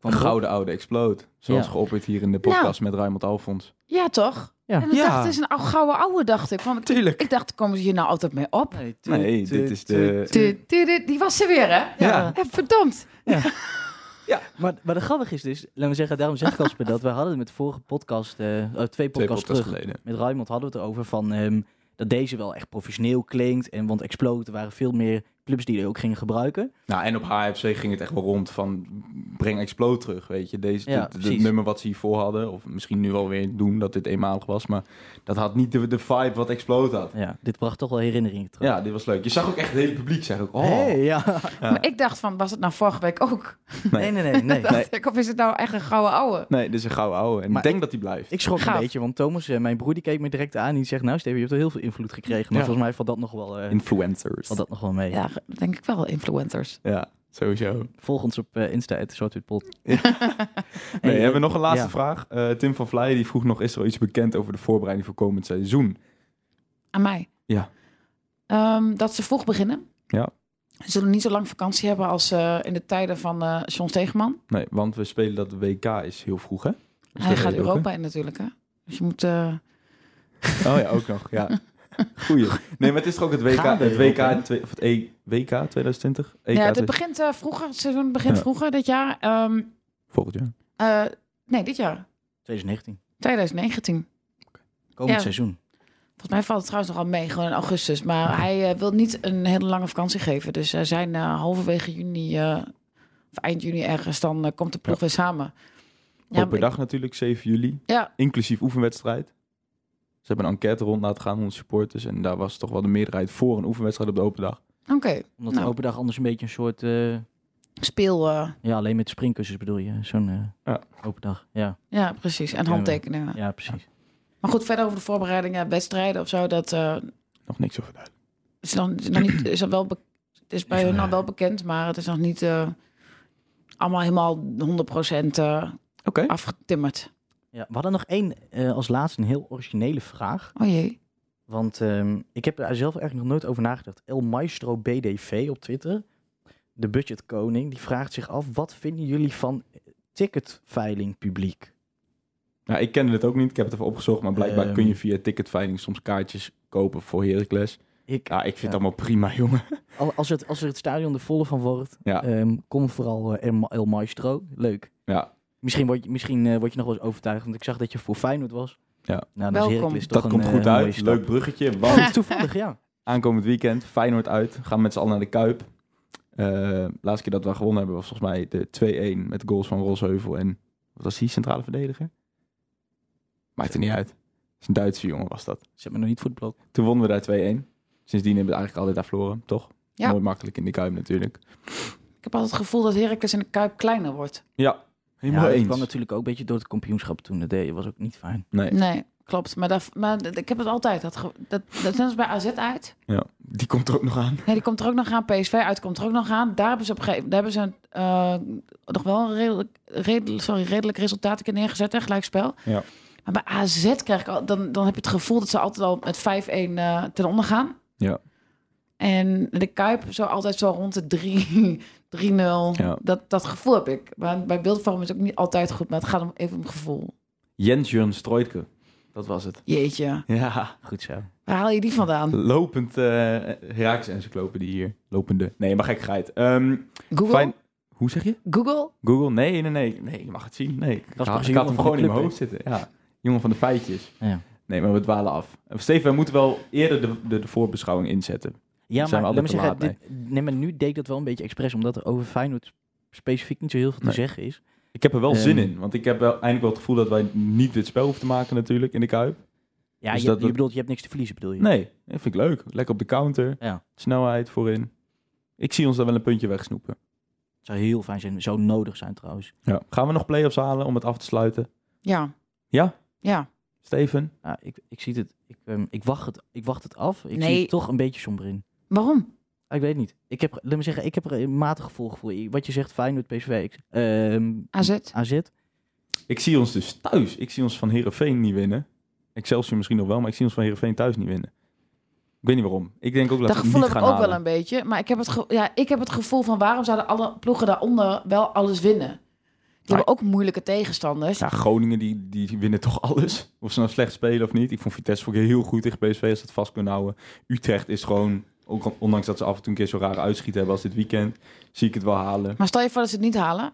Van Een gouden oude Explode. Zoals Ja. geopperd hier in de podcast met Raymond Alfons. Ja, toch? Ja. En ik Ja. dacht, het is een ou- gouden oude, dacht ik. Want ik, Tuurlijk. ik dacht, komen ze hier nou altijd mee op? Nee, tu- Nee, tu- dit is de- tu- Tu- tu- tu- Die was ze weer, hè? Ja. Ja, verdomd. Maar, maar de grappige is dus, laten we zeggen, daarom zeg ik als dat we hadden het met de vorige podcast, eh, oh, twee podcasts podcasts terug, geleden. met Raymond hadden we het erover van ehm, dat deze wel echt professioneel klinkt. En want Explode waren veel meer clubs die er ook gingen gebruiken. Nou, en op HFC ging het echt wel rond van breng Explode terug, weet je. Deze, Ja, dit- dit precies. nummer wat ze hiervoor hadden, of misschien nu alweer doen dat dit eenmalig was, maar dat had niet de, de vibe wat Explode had. Ja, dit bracht toch wel herinneringen terug. Ja, dit was leuk. Je zag ook echt het hele publiek zeggen, oh, Hey, ja. Ja. Maar ik dacht van, was het nou vorige week ook? Nee, nee, nee. nee. Ik, of is het nou echt een gouden oude? Nee, dit is een gouden ouwe. En Maar ik denk dat die blijft. Ik schrok Gaaf. een beetje, want Thomas, eh, mijn broer, die keek me direct aan. En die zegt, nou Steven, je hebt wel heel veel invloed gekregen. Maar Ja. volgens mij valt dat nog wel, eh, Influencers. valt dat nog wel mee. Ja, denk ik wel, influencers. Ja, sowieso. Volg ons op eh, Insta, het Pot. Nee, hebben we nog een laatste ja. vraag. Eh, Tim van Vlijen die vroeg nog, is er al iets bekend over de voorbereiding voor komend seizoen? Aan mij? Ja. Ehm, dat ze vroeg beginnen. Ja. Ze zullen niet zo lang vakantie hebben als eh, in de tijden van eh John Stegeman. Nee, want we spelen dat de WK is heel vroeg, hè? Dus Hij gaat Europa in natuurlijk, hè? Dus je moet... eh? Oh ja, ook nog, ja. Goeie. Nee, maar het is toch ook het WK, Gaan het WK, in of het e, WK 2020? EK ja, het 20 begint eh, vroeger. Het seizoen begint Ja. vroeger dit jaar. Ehm, Volgend jaar. eh, nee, dit jaar. 2019. 2019. Komend Ja. seizoen. Volgens mij valt het trouwens nogal mee, gewoon in augustus. Maar hij eh, wil niet een hele lange vakantie geven. Dus zij zijn eh, halverwege juni, eh, of eind juni ergens, dan komt de ploeg Ja. weer samen. Open maar- dag natuurlijk, 7 juli. Ja, Inclusief oefenwedstrijd. Ze hebben een enquête rond laten gaan onder supporters. En daar was toch wel de meerderheid voor een oefenwedstrijd op de open dag. oké. Omdat Nou. de open dag anders een beetje een soort... eh, speel... eh, Ja, alleen met springkussens bedoel je. Zo'n eh, Ja. open dag. Ja, ja, precies. En handtekeningen. ja precies. Maar goed, verder over de voorbereidingen, wedstrijden of zo, dat eh, Nog niks over duidelijk. is dan, is nog niet, is dat wel, be- het is bij Is hun wel- al wel bekend, maar het is nog niet eh, allemaal helemaal 100% eh Oké. afgetimmerd. Ja, we hadden nog één, eh, als laatste, een heel originele vraag. Oh jee. Want ehm, ik heb er zelf eigenlijk nog nooit over nagedacht. El Maestro BDV op Twitter, de budgetkoning, die vraagt zich af... wat vinden jullie van ticketveiling publiek? Nou, ik kende het ook niet. Ik heb het even opgezocht. Maar blijkbaar Ehm. kun je via ticketveiling soms kaartjes kopen voor Heracles. Ik, Ja, ik vind Ja. het allemaal prima, jongen. al- als, het, als er het stadion er volle van wordt, Ja. ehm, kom vooral eh, El- El Maestro. Leuk. Ja, Misschien word je, misschien, eh, word je nog wel eens overtuigd, want ik zag dat je voor Feyenoord was. Ja. Nou, dan Welkom. Dat een, komt eh, goed uit. stap. Leuk bruggetje. Want Toevallig, ja. aankomend weekend, Feyenoord uit. Gaan we met z'n allen naar de Kuip. Eh laatste keer dat we gewonnen hebben was volgens mij de 2-1 met goals van Rosheuvel en wat was die centrale verdediger? Maakt er niet uit. Het is een Duitse jongen was dat. Zet me nog niet voor het blok. Toen wonnen we daar 2-1. Sindsdien hebben we eigenlijk altijd daar verloren, toch? Ja. Nooit makkelijk in de Kuip natuurlijk. Ik heb altijd het gevoel dat Heracles in de Kuip kleiner wordt. Ja, helemaal ja, het eens. kwam natuurlijk ook een beetje door het kampioenschap toen. Dat deed, was ook niet fijn. Nee, Nee, klopt. Maar, dat, maar dat- ik heb het altijd. Dat, dat, dat net als bij AZ uit. ja. die komt er ook nog aan. Nee, die komt er ook nog aan. PSV uit komt er ook nog aan. Daar hebben ze op een gegeven daar hebben ze eh, nog wel een redelijk, redelijk, sorry, redelijk resultaat neergezet. Hè, gelijkspel. Ja. Maar bij AZ krijg ik al, dan, dan heb je het gevoel dat ze altijd al met 5-1 eh, ten onder gaan. Ja. En de Kuip zo altijd zo rond de 3 3-0. Ja. Dat, dat gevoel heb ik. Maar bij beeldvorm is het ook niet altijd goed. Maar het gaat om even om gevoel. Jens Jurn Stroitke. Dat was het. Jeetje. Ja, Goed zo. Waar haal je die vandaan? lopend uh, Herakles encyclopedie hier. Lopende. Nee, maar gekkigheid. Ehm Google? fijn. Hoe zeg je? Google? Google? Nee, nee, nee. Nee, je mag het zien. Nee, ik, Dat is had- ik had hem gewoon in mijn hoofd zitten. Ja, jongen van de feitjes. Ja. Nee, maar we dwalen af. Steven, we moeten wel eerder de, de, de voorbeschouwing inzetten. Ja, Zijn we maar laat me altijd te zeggen, dit, nee, maar nu deed ik dat wel een beetje expres, omdat er over Feyenoord specifiek niet zo heel veel te Nee. zeggen is. Ik heb er wel Ehm. zin in. Want ik heb wel, eindelijk wel het gevoel dat wij niet dit spel hoeven te maken natuurlijk in de Kuip. Ja, Dus je, dat- je bedoelt, je hebt niks te verliezen, bedoel je? Nee, dat vind ik leuk. Lekker op de counter. Ja. Snelheid voorin. Ik zie ons daar wel een puntje wegsnoepen. Het zou heel fijn zijn, zou nodig zijn trouwens. Ja. Gaan we nog play-offs halen om het af te sluiten? Ja. Ja? Ja. Steven? Ja, ik, ik zie het, ik, ehm, ik, wacht het, ik wacht het af. Ik Nee. zie het toch een beetje somber in. Waarom? Ah, Ik weet niet. Ik heb, laat me zeggen, ik heb er een matig gevoel voor. Wat je zegt, Feyenoord, PSV, ik, ehm, AZ? AZ. Ik zie ons dus thuis. Ik zie ons van Herenveen niet winnen. Excelsior misschien nog wel, maar ik zie ons van Herenveen thuis niet winnen. Ik weet niet waarom. Ik denk ook dat, Dat gevoel niet heb ik ook halen. wel een beetje. Maar ik heb, het ja, ik heb het gevoel van waarom zouden alle ploegen daaronder wel alles winnen? Die hebben ook moeilijke tegenstanders. Ja, Groningen die, die winnen toch alles. Of ze nou slecht spelen of niet. Ik vond Vitesse vond ik heel goed tegen PSV als ze het vast kunnen houden. Utrecht is gewoon, ook ondanks dat ze af en toe een keer zo rare uitschieten hebben als dit weekend, zie ik het wel halen. Maar stel je voor dat ze het niet halen.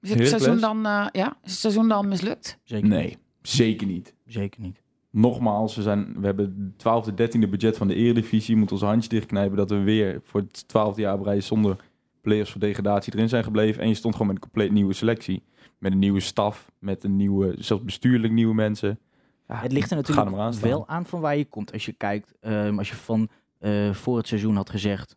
Is het seizoen dan, eh, ja, is het seizoen dan mislukt? Zeker Nee, niet. zeker niet. Zeker niet. Nogmaals, we, zijn, we hebben het 12e, 13e budget van de Eredivisie. Moeten onze handjes dichtknijpen dat we weer voor het 12e jaar rij zonder players voor degradatie erin zijn gebleven. En je stond gewoon met een compleet nieuwe selectie. Met een nieuwe staf, met een nieuwe, zelfs bestuurlijk nieuwe mensen. Ja, Het ligt er natuurlijk er aan wel aan van waar je komt. Als je kijkt, ehm, als je van eh, voor het seizoen had gezegd,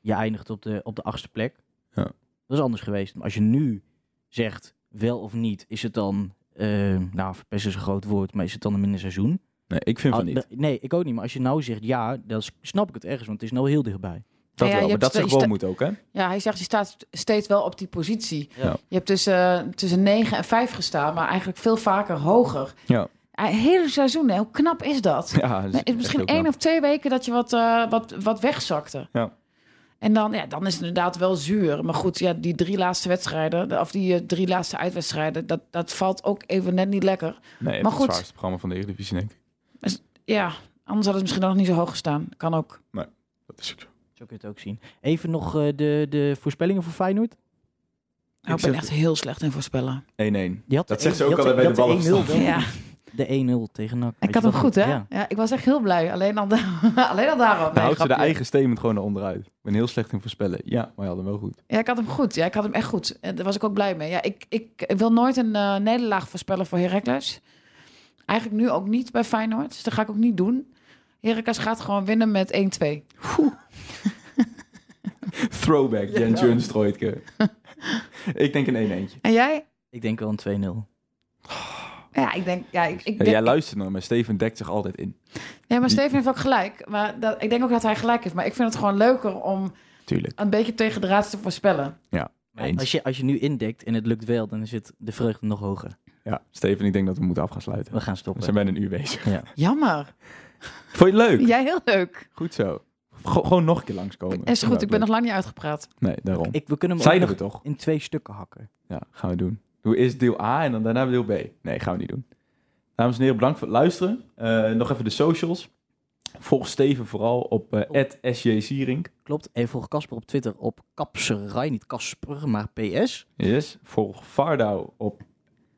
je eindigt op de, op de achtste plek. Ja. Dat is anders geweest. Maar als je nu zegt, wel of niet, is het dan, eh, nou, verpesten is een groot woord, maar is het dan een minder seizoen? Nee, ik vind van Ah, niet. Nee, ik ook niet. Maar als je nou zegt ja, dan snap ik het ergens, want het is nou heel dichtbij. Dat Ja, wel, je maar dat sta- zeg je wel sta- moet ook, hè? Ja, hij zegt je staat steeds wel op die positie. Ja. Je hebt tussen, tussen 9 en 5 gestaan, maar eigenlijk veel vaker hoger. Ja. Eh, hele seizoen, hè? hoe knap is dat? Ja, dat is Nee, misschien één knap. of twee weken dat je wat, eh, wat, wat wegzakte. Ja. En dan, ja, dan is het inderdaad wel zuur. Maar goed, ja, die drie laatste wedstrijden, de- of die eh, drie laatste uitwedstrijden, dat, dat valt ook even net niet lekker. Nee, Maar het goed. zwaarste programma van de Eredivisie, denk ik. Ja, anders had het misschien nog niet zo hoog gestaan. Kan ook. Dat is ook zo. Zo kun je het ook zien. Even nog eh, de, de voorspellingen voor Feyenoord. Nou, ik ben echt heel slecht in voorspellen. 1-1. Je had Dat zegt ze ook altijd bij de je had ballenstand. 1-0 wel. Ja, De 1-0 tegen NAC. Ik had hem goed, hè? Ja. Ja. ik was echt heel blij. Alleen al, alleen al daarom. Nee, houdt ze de eigen statement gewoon eronder uit. Ik ben heel slecht in voorspellen. Ja, maar je had hem wel goed. Ja, ik had hem goed. Ja, ik had hem echt goed. En daar was ik ook blij mee. Ja, ik, ik, ik wil nooit een eh, nederlaag voorspellen voor Heracles. Eigenlijk nu ook niet bij Feyenoord. Dus dat ga ik ook niet doen. Heracles gaat gewoon winnen met 1-2. Throwback, Jens Ja. Ik denk een 1 eentje. En jij? Ik denk wel een 2-0. Ja, ik denk... Ja, ik, ik Ja, denk- jij luistert naar me. Steven dekt zich altijd in. ja maar Steven heeft ook gelijk. Maar dat, ik denk ook dat hij gelijk heeft. Maar ik vind het gewoon leuker om Tuurlijk. een beetje tegen de raad te voorspellen. Maar Eens. Als je, als je nu indekt en het lukt wel, dan zit de vreugde nog hoger. Ja, Steven, ik denk dat we moeten af gaan sluiten. We gaan We stoppen. zijn bijna een uur bezig. Ja. Jammer. Vond je het leuk? Jij heel leuk. Goed zo. Go- gewoon nog een keer langskomen. Is goed, ik ben nog lang niet uitgepraat. Nee, daarom. Ik, we kunnen hem Zijn ook we nog toch? in twee stukken hakken. Ja, gaan we doen. Doe eerst deel A en dan daarna deel B. Nee, gaan we niet doen. Dames en heren, bedankt voor het luisteren. Eh, nog even de socials. Volg Steven vooral op eh @sjsierink. Klopt. En volg Casper op Twitter op Kapserij. Niet Casper, maar PS. Yes. Volg Vardau op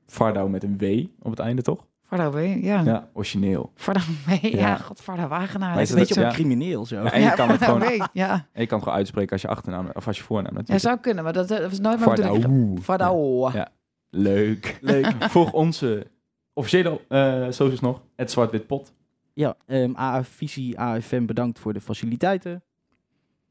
Vardau met een W op het einde, toch? Varda W, ja. Ja, origineel. Varda W, ja. Ja. God, Varda Wagenaar. Maar is Een beetje op ja. een crimineel zo. Ja, en je kan het gewoon W, ja. en je kan het gewoon uitspreken als je achternaam of als je voornaam Ja, natuurlijk. zou kunnen, maar dat, dat was nooit mijn bedoeling. Vardau. Varda W. Ja. Leuk. Leuk. Volg onze officiële eh socials nog. Het Zwart-Wit Pot. Ja, ehm AF Visie, AFM bedankt voor de faciliteiten.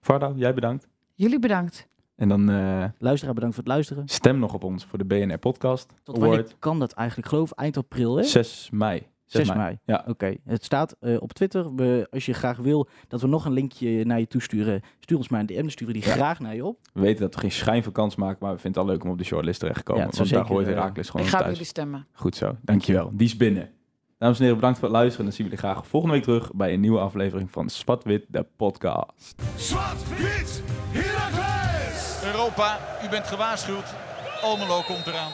Vardau, jij bedankt. Jullie bedankt. En dan eh, Luisteraar bedankt voor het luisteren. stem nog op ons voor de BNR Podcast Tot wanneer Award. kan dat eigenlijk? Geloof eind april, hè? 6 mei. 6 mei. Ja. Oké, het staat eh, op Twitter. We, als je graag wil dat we nog een linkje naar je toesturen, stuur ons maar een DM. Dan sturen we die Ja. graag naar je op. We weten dat we geen schijn van kans maken, maar we vinden het al leuk om op de shortlist terecht te komen. Ja, want zou daar zeker, hoort eh, Herakles gewoon ik ga op jullie stemmen. Goed zo, dankjewel. Die is binnen. Dames en heren, bedankt voor het luisteren. En dan zien we jullie graag volgende week terug bij een nieuwe aflevering van Zwart-Wit, de podcast. Zwart-wit, Heracles! Europa, u bent gewaarschuwd. Almelo komt eraan.